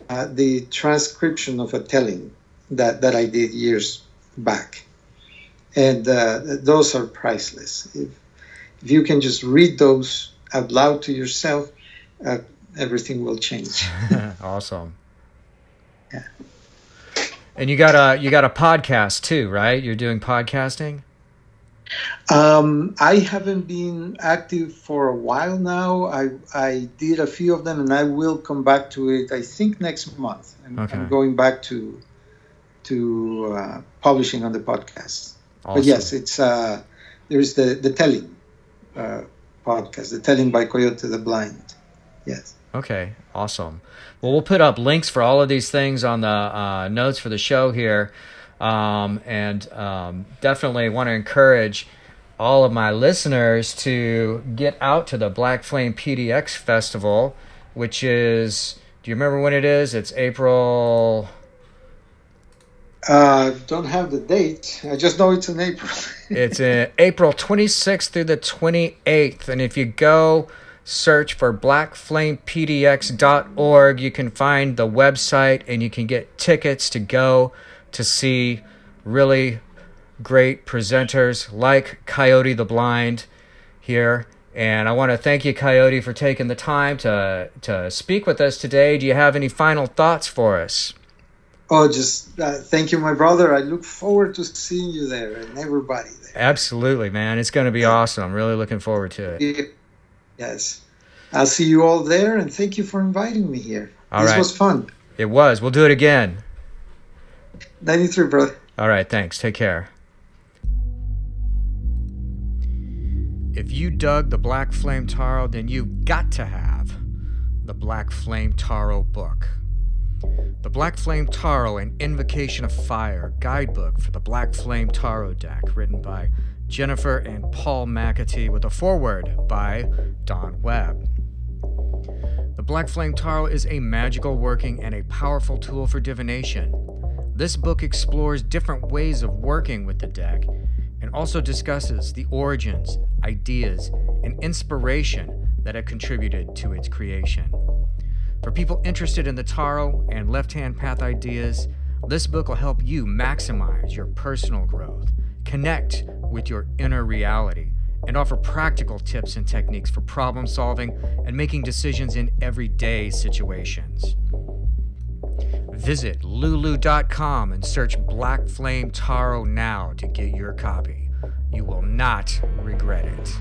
uh, the transcription of a telling that that I did years back, and uh, those are priceless. If if you can just read those out loud to yourself, uh, everything will change. awesome. Yeah. And you got a you got a podcast too, right? You're doing podcasting. Um, I haven't been active for a while now. I I did a few of them, and I will come back to it. I think next month. I'm, Okay. I'm going back to to uh, publishing on the podcast. Awesome. But yes, it's uh, there's the the telling uh, podcast, the telling by Coyote the Blind. Yes. Okay, awesome. Well, we'll put up links for all of these things on the uh, notes for the show here. Um, and um, definitely want to encourage all of my listeners to get out to the Black Flame PDX Festival, which is, do you remember when it is? It's April. Uh, don't have the date. I just know it's in April. It's in April 26th through the 28th. And if you go search for blackflamepdx.org, you can find the website and you can get tickets to go to see really great presenters like Coyote the Blind here. And I want to thank you, Coyote, for taking the time to, to speak with us today. Do you have any final thoughts for us? oh, just uh, thank you, my brother. I look forward to seeing you there and everybody there. Absolutely, man. It's going to be awesome. I'm really looking forward to it. Yes. I'll see you all there, and thank you for inviting me here. All this right. was fun. It was. We'll do it again. 93, brother. All right, thanks. Take care. If you dug the Black Flame Tarot, then you've got to have the Black Flame Tarot book. The Black Flame Tarot, an Invocation of Fire guidebook for the Black Flame Tarot deck, written by Jennifer and Paul McAtee, with a foreword by Don Webb. The Black Flame Tarot is a magical working and a powerful tool for divination. This book explores different ways of working with the deck and also discusses the origins, ideas, and inspiration that have contributed to its creation. For people interested in the tarot and left hand path ideas, this book will help you maximize your personal growth, connect with your inner reality, and offer practical tips and techniques for problem solving and making decisions in everyday situations. Visit lulu.com and search Black Flame Tarot now to get your copy. You will not regret it.